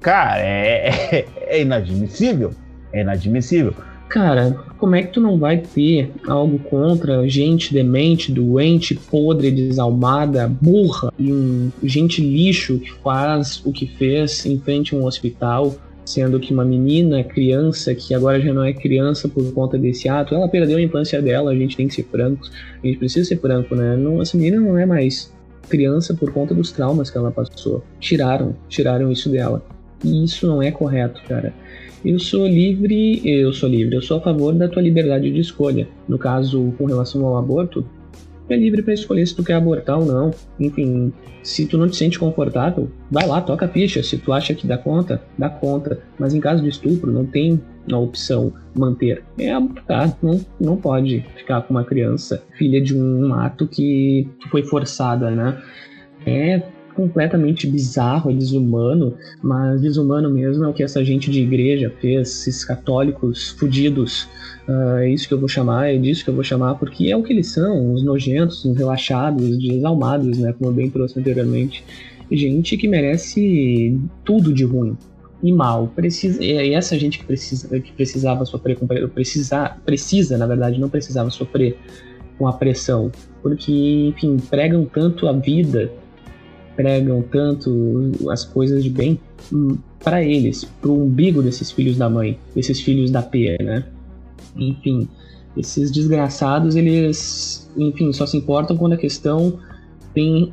Cara, é, é, é inadmissível. É inadmissível. Cara, como é que tu não vai ter algo contra gente demente, doente, podre, desalmada, burra e um gente lixo que faz o que fez em frente a um hospital, sendo que uma menina, criança, que agora já não é criança por conta desse ato, ela perdeu a infância dela, a gente tem que ser francos, a gente precisa ser franco, né? Não, essa menina não é mais criança por conta dos traumas que ela passou. Tiraram, tiraram isso dela. E isso não é correto, cara. Eu sou livre, eu sou livre, eu sou a favor da tua liberdade de escolha. No caso, com relação ao aborto, é livre para escolher se tu quer abortar ou não. Enfim, se tu não te sente confortável, vai lá, toca a ficha. Se tu acha que dá conta, dá conta. Mas em caso de estupro, não tem a opção manter. É abortar, não, não pode ficar com uma criança, filha de um ato que foi forçada, né? É completamente bizarro, é desumano, mas desumano mesmo é o que essa gente de igreja fez, esses católicos fudidos. Uh, é isso que eu vou chamar, é disso que eu vou chamar, porque é o que eles são, os nojentos, os relaxados, desalmados, né, como eu bem trouxe anteriormente. Gente que merece tudo de ruim e mal. Precisa, é essa gente que, precisa, que precisava sofrer precisa, precisa, na verdade, não precisava sofrer com a pressão, porque, enfim, pregam tanto a vida pregam tanto as coisas de bem para eles, pro umbigo desses filhos da mãe, desses filhos da P, né? Enfim, esses desgraçados, eles, enfim, só se importam quando a questão tem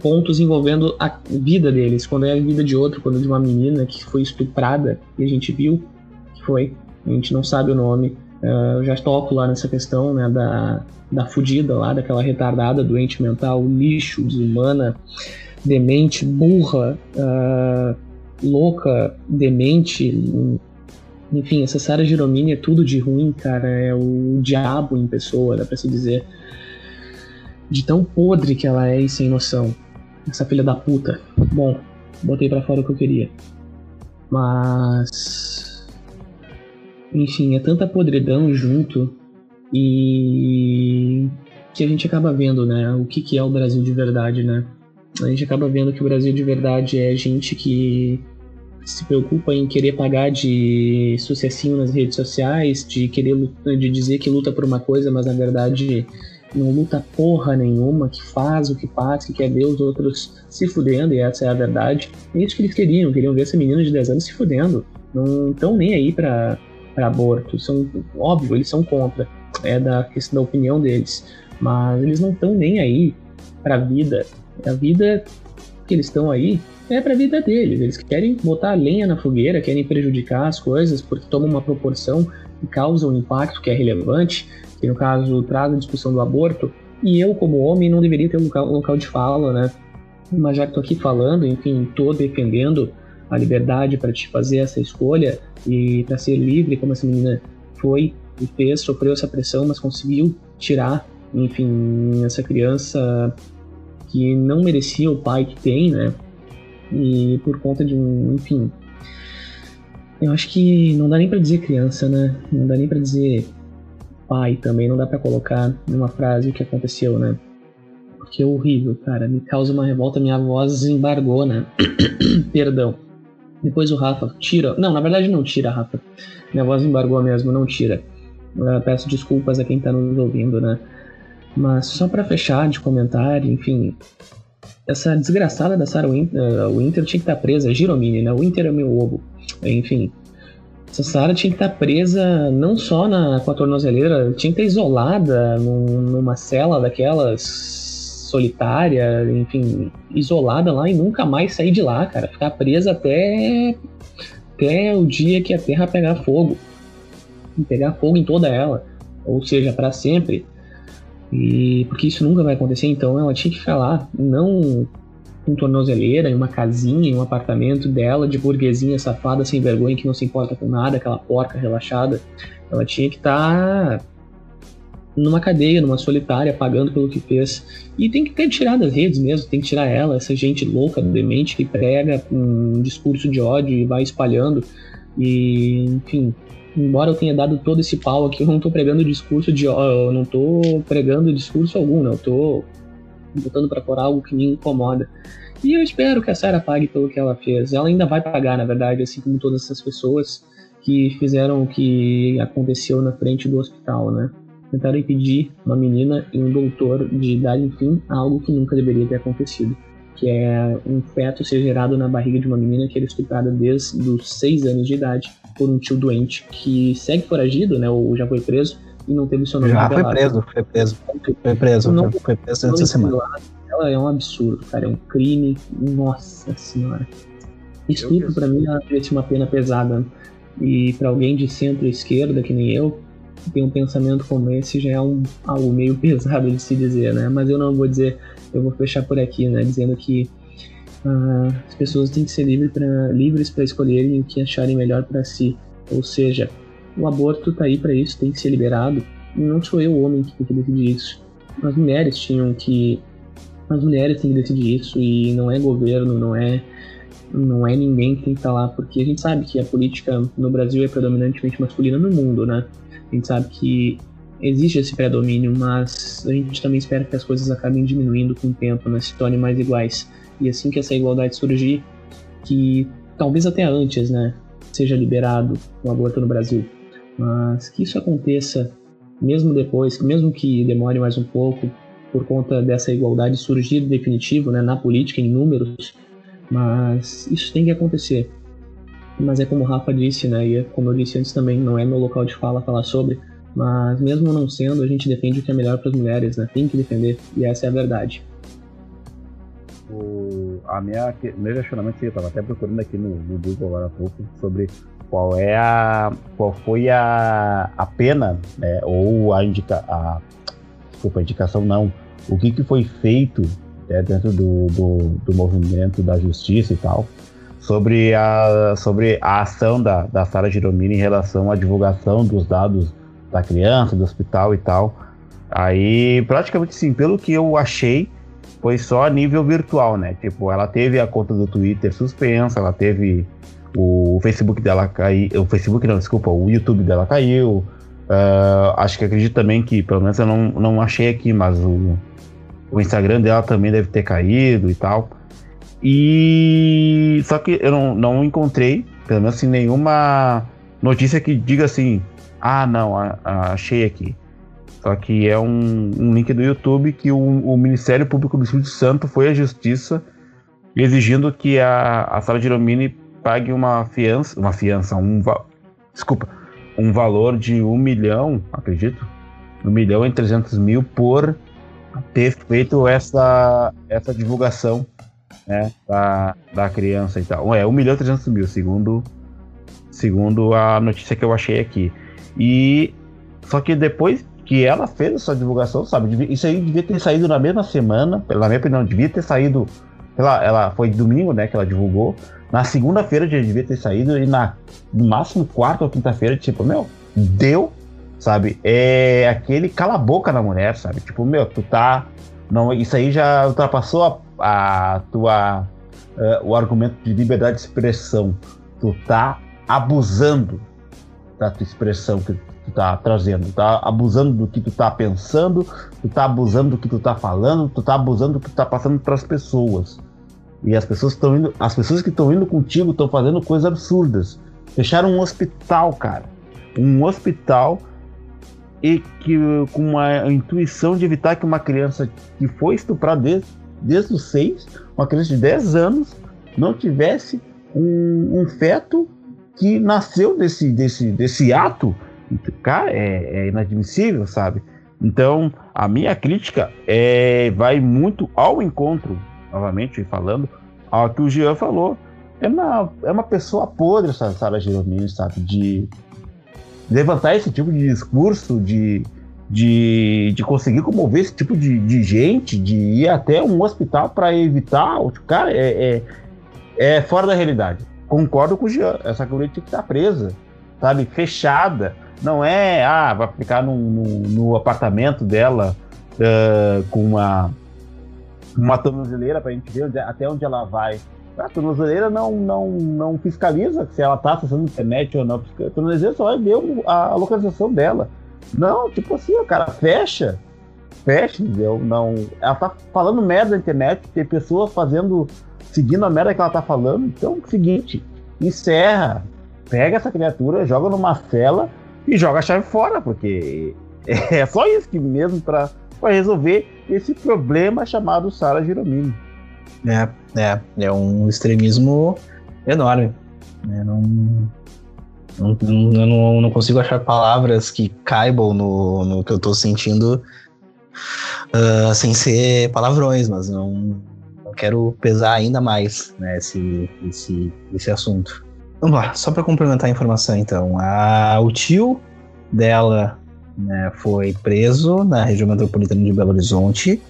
pontos envolvendo a vida deles, quando é a vida de outro, quando é de uma menina que foi estuprada, e a gente viu que foi, a gente não sabe o nome, uh, eu já toco lá nessa questão, né, da, da fudida lá, daquela retardada, doente mental, lixo, desumana, demente, burra, uh, louca, demente. Enfim, essa Sarah Giromini é tudo de ruim, cara. É o diabo em pessoa, dá pra se dizer. De tão podre que ela é e sem noção. Essa filha da puta. Bom, botei para fora o que eu queria. Mas. Enfim, é tanta podridão junto e que a gente acaba vendo, né? O que, que é o Brasil de verdade, né? A gente acaba vendo que o Brasil de verdade é gente que se preocupa em querer pagar de sucessinho nas redes sociais, de querer de dizer que luta por uma coisa, mas na verdade não luta porra nenhuma, que faz o que faz, que quer ver os outros se fudendo, e essa é a verdade. É isso que eles queriam, queriam ver essa menina de 10 anos se fudendo. Não estão nem aí pra, aborto. São, óbvio, eles são contra. É da questão da opinião deles. Mas eles não estão nem aí pra vida. A vida que eles estão aí é pra vida deles. Eles querem botar lenha na fogueira, querem prejudicar as coisas porque tomam uma proporção e causam um impacto que é relevante que no caso traz a discussão do aborto, e eu, como homem, não deveria ter um local, um local de fala, né? Mas já que estou aqui falando, enfim, estou defendendo a liberdade para te fazer essa escolha e para ser livre, como essa menina foi e fez, sofreu essa pressão, mas conseguiu tirar, enfim, essa criança que não merecia o pai que tem, né? E por conta de um, enfim, eu acho que não dá nem para dizer criança, né? Não dá nem para dizer pai também não dá para colocar numa frase o que aconteceu, né? Porque é horrível, cara. Me causa uma revolta, minha voz embargou, né? Perdão. Depois o Rafa tira. Não, na verdade não tira, Rafa. Minha voz embargou mesmo, não tira. Eu peço desculpas a quem tá nos ouvindo, né? Mas só para fechar de comentário, enfim. Essa desgraçada da Sarah Winter, uh, tinha que estar tá presa, Giromini, né? O Winter é meu ovo. Enfim, essa Sarah tinha que estar presa não só na, com a tornozeleira, tinha que estar isolada num, numa cela daquelas solitária, enfim, isolada lá e nunca mais sair de lá, cara. Ficar presa até, até o dia que a Terra pegar fogo. Pegar fogo em toda ela. Ou seja, para sempre. E porque isso nunca vai acontecer, então ela tinha que ficar lá, não com tornozeleira, em uma casinha, em um apartamento dela, de burguesinha safada, sem vergonha, que não se importa com nada, aquela porca relaxada. Ela tinha que estar tá numa cadeia, numa solitária, pagando pelo que fez. E tem que ter tirado das redes mesmo, tem que tirar ela, essa gente louca, demente, que prega um discurso de ódio e vai espalhando. E, enfim, embora eu tenha dado todo esse pau aqui, eu não tô pregando discurso de eu não tô pregando discurso algum, né? Eu tô botando para fora algo que me incomoda. E eu espero que a Sarah pague pelo que ela fez. Ela ainda vai pagar, na verdade, assim como todas essas pessoas que fizeram o que aconteceu na frente do hospital, né? Tentaram impedir uma menina e um doutor de dar enfim a algo que nunca deveria ter acontecido, que é um feto ser gerado na barriga de uma menina que era estuprada desde os seis anos de idade por um tio doente que segue foragido, né? Ou já foi preso e não teve seu nome Já revelado. foi preso, foi preso. Foi preso, não, foi, preso essa semana. Ela é um absurdo, cara, é um crime. Nossa senhora. Estupro para mim é uma pena pesada. E para alguém de centro-esquerda, que nem eu, tem um pensamento como esse, já é um, algo meio pesado de se dizer, né? Mas eu não vou dizer, eu vou fechar por aqui, né? Dizendo que uh, as pessoas têm que ser livres para livres para escolherem o que acharem melhor para si. Ou seja, o aborto está aí para isso, tem que ser liberado. Não sou eu o homem que tem que decidir isso. As mulheres tinham que. As mulheres têm que decidir isso e não é governo, não é não é ninguém que tem que estar tá lá, porque a gente sabe que a política no Brasil é predominantemente masculina no mundo, né? A gente sabe que existe esse predomínio, mas a gente também espera que as coisas acabem diminuindo com o tempo, né? Se tornem mais iguais. E assim que essa igualdade surgir, que talvez até antes, né? Seja liberado o aborto no Brasil. Mas que isso aconteça mesmo depois, mesmo que demore mais um pouco, por conta dessa igualdade surgir definitivo né, na política, em números, mas isso tem que acontecer. Mas é como o Rafa disse, né, e é como eu disse antes também, não é meu local de fala falar sobre, mas mesmo não sendo, a gente defende o que é melhor para as mulheres, né? Tem que defender, e essa é a verdade. O, a minha, meu questionamento, eu estava até procurando aqui no, no Google agora há pouco, sobre qual é a qual foi a, a pena né, ou a indica a desculpa, a indicação não o que, que foi feito né, dentro do, do, do, movimento da justiça e tal sobre a sobre a ação da, da Sara Giromini em relação à divulgação dos dados da criança do hospital e tal Aí, praticamente sim, pelo que eu achei, foi só a nível virtual, né? Tipo, ela teve a conta do Twitter suspensa, ela teve o Facebook dela caiu, o Facebook não, desculpa, o YouTube dela caiu. Uh, acho que acredito também que, pelo menos eu não, não achei aqui, mas o, o Instagram dela também deve ter caído e tal. E só que eu não, não encontrei, pelo menos assim, nenhuma notícia que diga assim, ah não, a, a, achei aqui. Só que é um, um link do YouTube que o, o, Ministério Público do Espírito Santo foi à justiça exigindo que a, a Sara Giromini pague uma fiança, uma fiança, um desculpa, um valor de um milhão, acredito, um milhão e trezentos mil por ter feito essa, essa divulgação né, da, da criança e tal. É, um milhão e trezentos mil, segundo, segundo a notícia que eu achei aqui. E só que depois que ela fez essa divulgação, sabe? Isso aí devia ter saído na mesma semana, pela minha opinião, devia ter saído. Ela, ela foi domingo, né, que ela divulgou. Na segunda-feira já devia ter saído e na no máximo quarta ou quinta-feira, tipo, meu, deu, sabe? É aquele cala boca na mulher, sabe? Tipo, meu, tu tá não, isso aí já ultrapassou a, a tua uh, o argumento de liberdade de expressão. Tu tá abusando da tua expressão que tu tá trazendo, tu tá abusando do que tu tá pensando, tu tá abusando do que tu tá falando, tu tá abusando do que tu tá passando para as pessoas. E as pessoas estão indo, as pessoas que estão indo contigo estão fazendo coisas absurdas. Fecharam um hospital, cara. Um hospital e que com uma intuição de evitar que uma criança que foi estuprada desde, os seis, uma criança de 10 anos, não tivesse um, um feto que nasceu desse, desse, desse ato cara, é, é inadmissível, sabe? Então, a minha crítica é, vai muito ao encontro, novamente falando, ao que o Jean falou. É uma, é uma pessoa podre essa Sara Giromini, sabe? De levantar esse tipo de discurso, de, de, de conseguir comover esse tipo de, de gente, de ir até um hospital para evitar. Cara, é, é, é, fora da realidade. Concordo com o Jean, essa guria tinha que estar presa, sabe? Fechada não é, ah, vai ficar no, no, no apartamento dela uh, com uma, uma tornozeleira para a gente ver onde, até onde ela vai. A tornozeleira não, não, não fiscaliza se ela está acessando internet ou não. A tornozeleira só vai ver a localização dela. Não, tipo assim, o cara fecha, fecha, entendeu? Não, ela tá falando merda na internet, tem pessoas fazendo, seguindo a merda que ela tá falando. Então, é o seguinte, encerra, pega essa criatura, joga numa cela e joga a chave fora, porque é só isso que mesmo para resolver esse problema chamado Sara Giromini. É, é, é um extremismo enorme. É, não, não, eu não, não consigo achar palavras que caibam no, no que eu tô sentindo uh, sem ser palavrões, mas não, não quero pesar ainda mais né, esse, esse, esse assunto. Vamos lá, só para complementar a informação então. A, o tio dela né, foi preso na região metropolitana de Belo Horizonte.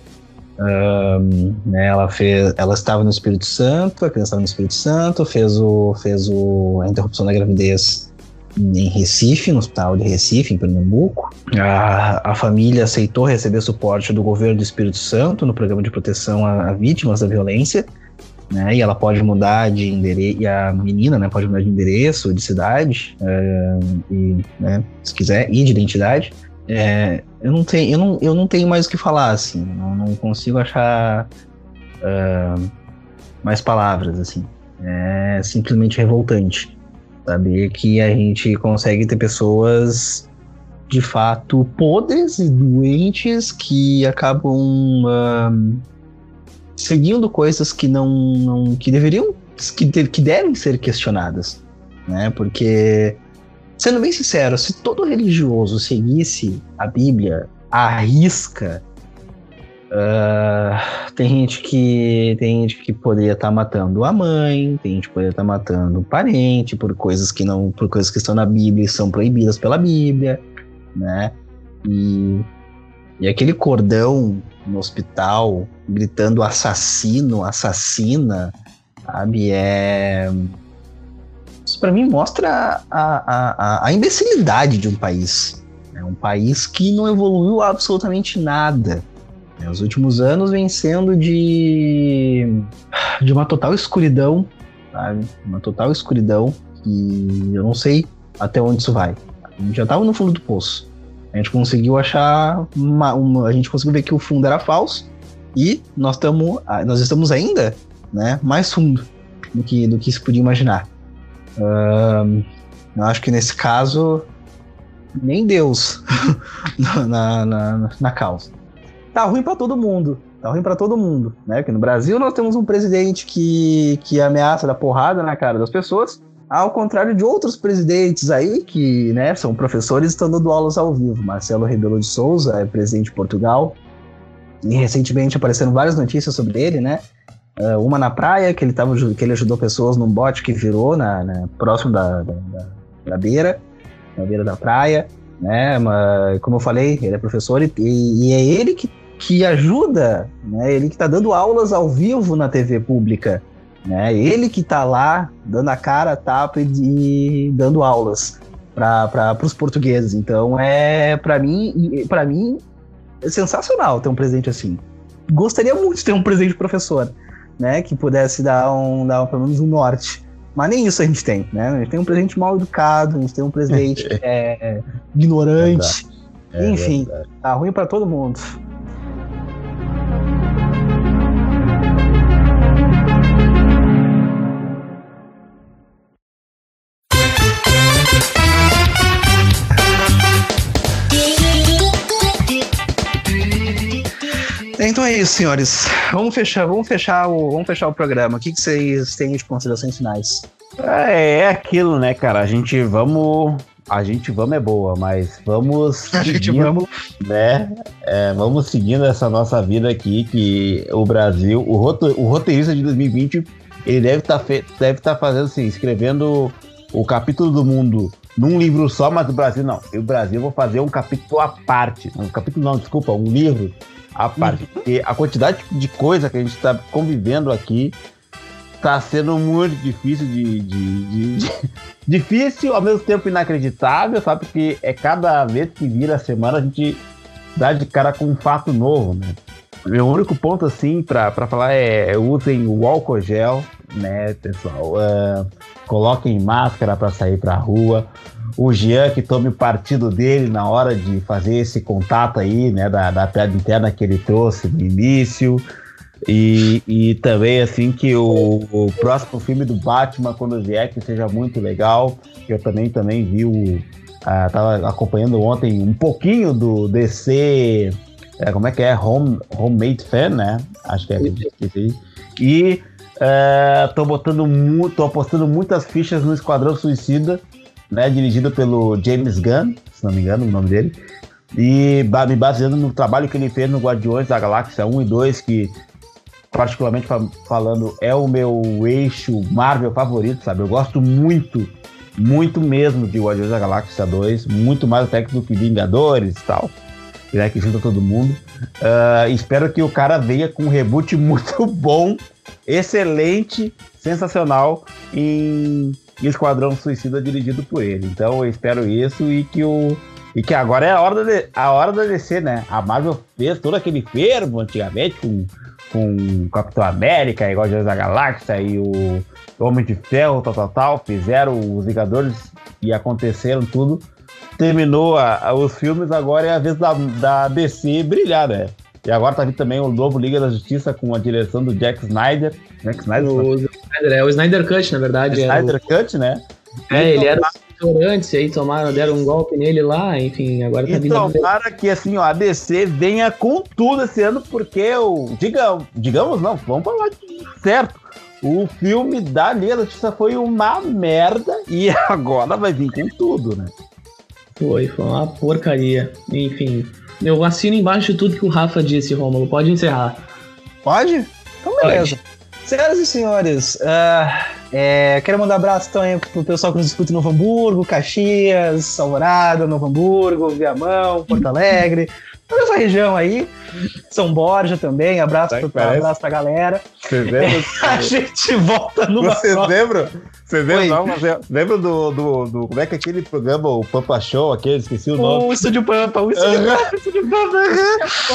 Um, né, ela fez, ela estava no Espírito Santo, a criança estava no Espírito Santo, fez, o, fez o, a interrupção da gravidez em Recife, no hospital de Recife, em Pernambuco. A, a família aceitou receber suporte do governo do Espírito Santo no programa de proteção a, a vítimas da violência né? E ela pode mudar de endereço, e a menina, né, pode mudar de endereço, de cidade, é, e, né, se quiser, e de identidade. É, eu não tenho, eu não, eu não tenho mais o que falar, assim, não, não consigo achar uh, mais palavras, assim. É simplesmente revoltante saber que a gente consegue ter pessoas de fato podres e doentes que acabam seguindo coisas que não, não que deveriam que, que devem ser questionadas, né? Porque sendo bem sincero, se todo religioso seguisse a Bíblia à risca, uh, tem gente que tem gente que poderia estar tá matando a mãe, tem gente que poderia estar tá matando o parente por coisas que não por coisas que estão na Bíblia e são proibidas pela Bíblia, né? E, e aquele cordão no hospital gritando assassino, assassina, sabe? É. Isso para mim mostra a, a, a, a, imbecilidade de um país. Né? É um país que não evoluiu absolutamente nada. É, os últimos anos vem sendo de, de uma total escuridão, sabe? Uma total escuridão e eu não sei até onde isso vai. A gente já estava no fundo do poço. A gente conseguiu achar uma, uma, a gente conseguiu ver que o fundo era falso e nós estamos nós estamos ainda, né, mais fundo do que do que se podia imaginar. Um, eu acho que nesse caso nem Deus na, na, na causa tá ruim para todo mundo. Tá ruim para todo mundo, né? Porque no Brasil nós temos um presidente que, que ameaça dar porrada na cara das pessoas, ao contrário de outros presidentes aí que, né, são professores estão dando aulas ao vivo. Marcelo Rebelo de Souza é presidente de Portugal. E recentemente apareceram várias notícias sobre ele, né? Uh, uma na praia, que ele, tava, que ele ajudou pessoas num bote que virou na, na próximo da, da, da, da beira, na beira da praia né? Mas, como eu falei, ele é professor e, e, é ele que que ajuda, né? Ele que está dando aulas ao vivo na TV pública, né? Ele que está lá dando a cara, a tapa e, e dando aulas para os portugueses. Então é para mim, para mim é sensacional ter um presidente assim. Gostaria muito de ter um presidente professor, né? Que pudesse dar um, dar pelo menos um norte. Mas nem isso a gente tem, né? A gente tem um presidente mal educado, a gente tem um presidente é, ignorante. É Enfim, verdade. tá ruim para todo mundo. Então é isso, senhores. Vamos fechar, vamos fechar o, vamos fechar o programa. O que, que vocês têm de considerações finais? É, é aquilo, né, cara? A gente vamos a gente vamos é boa, mas vamos. A gente vamos. Né? É, vamos seguindo essa nossa vida aqui, que o Brasil, o, roto, o roteirista de 2020, ele deve estar tá deve tá fazendo assim, escrevendo o capítulo do mundo num livro só, mas do Brasil não. E o Brasil eu vou fazer um capítulo à parte. Um capítulo não, desculpa, um livro à parte. Uhum. Porque a quantidade de coisa que a gente está convivendo aqui tá sendo muito difícil de, de, de, de, difícil ao mesmo tempo inacreditável, sabe? Porque é cada vez que vira a semana a gente dá de cara com um fato novo, né? Meu único ponto assim para falar é usem o álcool gel, né, pessoal? Uh, coloquem máscara para sair para a rua. O Jean que tome partido dele na hora de fazer esse contato aí, né, da, da piada interna que ele trouxe no início. E, e também, assim, que o, o, próximo filme do Batman, quando vier, que seja muito legal. Eu também, também vi o. Uh, tava acompanhando ontem um pouquinho do DC. É, como é que é? Home, Homemade Fan, né? Acho que é isso E uh, tô botando muito, tô apostando muitas fichas no Esquadrão Suicida, né? Dirigido pelo James Gunn, se não me engano, o nome dele. E me baseando no trabalho que ele fez no Guardiões da Galáxia 1 e 2, que particularmente falando, é o meu eixo Marvel favorito, sabe? Eu gosto muito, muito mesmo de Guardiões da Galáxia 2, muito mais até do que Vingadores e tal, né, que junta todo mundo. Uh, espero que o cara venha com um reboot muito bom, excelente, sensacional em Esquadrão Suicida dirigido por ele. Então eu espero isso e que o e que agora é a hora da, a hora da DC, né? A Marvel fez todo aquele fervo antigamente com com Capitão América, igual Guardiões da Galáxia e o Homem de Ferro, tal, tal, tal, fizeram os Vingadores e aconteceram tudo. Terminou a, a, os filmes, agora é a vez da, da DC brilhar, né? E agora tá vindo também o novo Liga da Justiça com a direção do Jack Snyder. Jack Snyder, o, Snyder é o Snyder Cut, na verdade. É Snyder o... Cut, né? É, ele era restaurantes, aí tomaram, deram um golpe nele lá, enfim, agora tá vindo. Tomara que assim, ó, a DC venha com tudo esse ano, porque o. Diga, digamos, não, vamos falar certo. O filme da Liga da Justiça foi uma merda e agora vai vir com tudo, né? Foi, foi uma porcaria. Enfim, eu assino embaixo de tudo que o Rafa disse, Rômulo. Pode encerrar. Pode? Então, beleza. Pode. Senhoras e senhores, uh, é, quero mandar um abraço também pro pessoal que nos escuta em Novo Hamburgo, Caxias, Alvorada, Novo Hamburgo, Viamão, Porto Alegre, toda essa região aí. São Borja também, abraço, Sabe pra, abraço pra galera. Vocês lembram? A gente volta numa Vocês próxima. lembram? Vocês Oi. lembram? Não, é- lembram do, do, do- Como é que é aquele programa, o Pampa Show, aquele, esqueci o nome. O Estúdio Pampa, o Estúdio. Pampa, o Estúdio Pampa.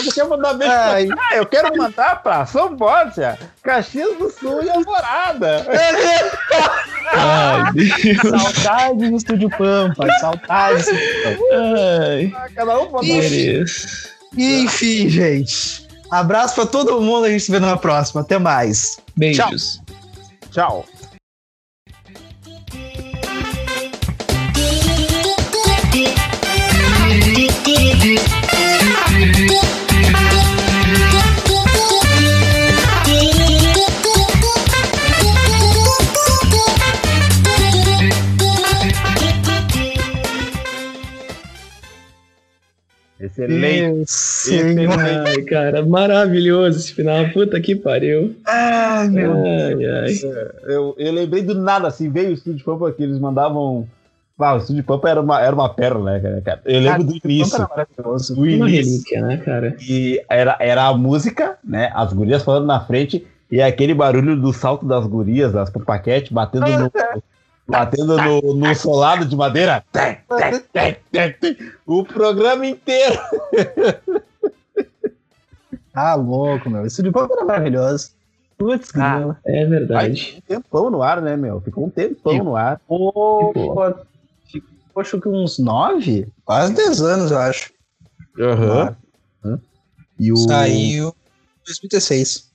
Eu quero mandar beijo pra... Ah, eu quero mandar pra São Borja, Caxias do Sul e Alvorada. Ai. Saudades do Estúdio Pampa, saudades. do Estúdio Pampa. Ai, Cada um um mereço. Enfim, gente. Abraço pra todo mundo, a gente se vê numa próxima. Até mais. Beijos. tchau. Excelente. Ai, cara, maravilhoso esse final. Puta que pariu. Ai, meu Ai, ai. Eu, eu lembrei do nada, assim, veio o Estúdio Pampa que eles mandavam. Ah, o Estúdio Pampa era uma, era uma pérola, né, cara? Eu lembro do início. Era maravilhoso. Do Uma início. relíquia, né, cara? E era, era a música, né? As gurias falando na frente e aquele barulho do salto das gurias, das paquete batendo no. Batendo no, no solado de madeira. O programa inteiro. Ah, louco, meu. Estúdio Pampa era maravilhoso. Putz, Ah. É verdade. Um tempão no ar, né, meu? Ficou um tempão no ar. Pô, Ficou. pô, ficou, acho que uns nove? Quase dez anos, eu acho. Aham. E o. Saiu em 2016.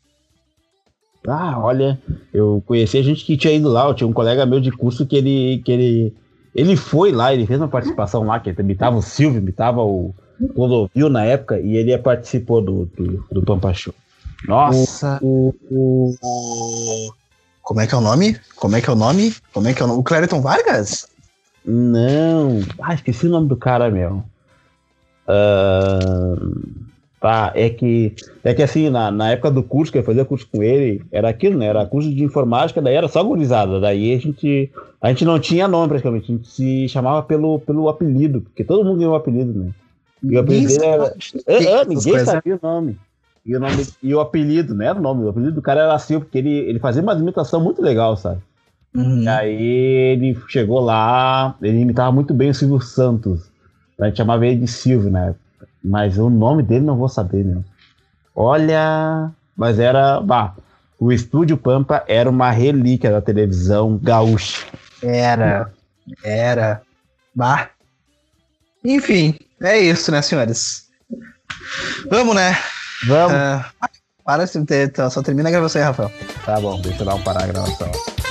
Ah, olha, eu conheci a gente que tinha ido lá, eu tinha um colega meu de curso que ele, que ele, ele foi lá, ele fez uma participação lá, que imitava o Silvio, imitava o Clodovil na época, e ele participou do, do, do Pampa Show. Nossa! O, o, o- Como é que é o nome? Como é que é o nome? Como é que é o nome? O Clériton Vargas? Não! Ah, esqueci o nome do cara, meu. Ah, tá, é que, é que assim, na, na época do curso, que eu fazia curso com ele, era aquilo, né? Era curso de informática, daí era só gurizada. Daí a gente, a gente não tinha nome praticamente, a gente se chamava pelo, pelo apelido, porque todo mundo ganhou um apelido, né? E o apelido era. Ah, ninguém sabia o nome. E o, nome, e o apelido, era o nome, o apelido do cara era Silvio, porque ele, ele fazia uma imitação muito legal, sabe? Uhum. E aí ele chegou lá, ele imitava muito bem o Silvio Santos. A gente chamava ele de Silvio época. Mas o nome dele não vou saber, meu. Olha. Mas era. Bah, o Estúdio Pampa era uma relíquia da televisão gaúcha. Era. Era. Bah. Enfim, é isso, né, senhores? Vamos, né? Vamos. Ah, para, só termina a gravação aí, Rafael. Tá bom, deixa eu dar um parar a gravação.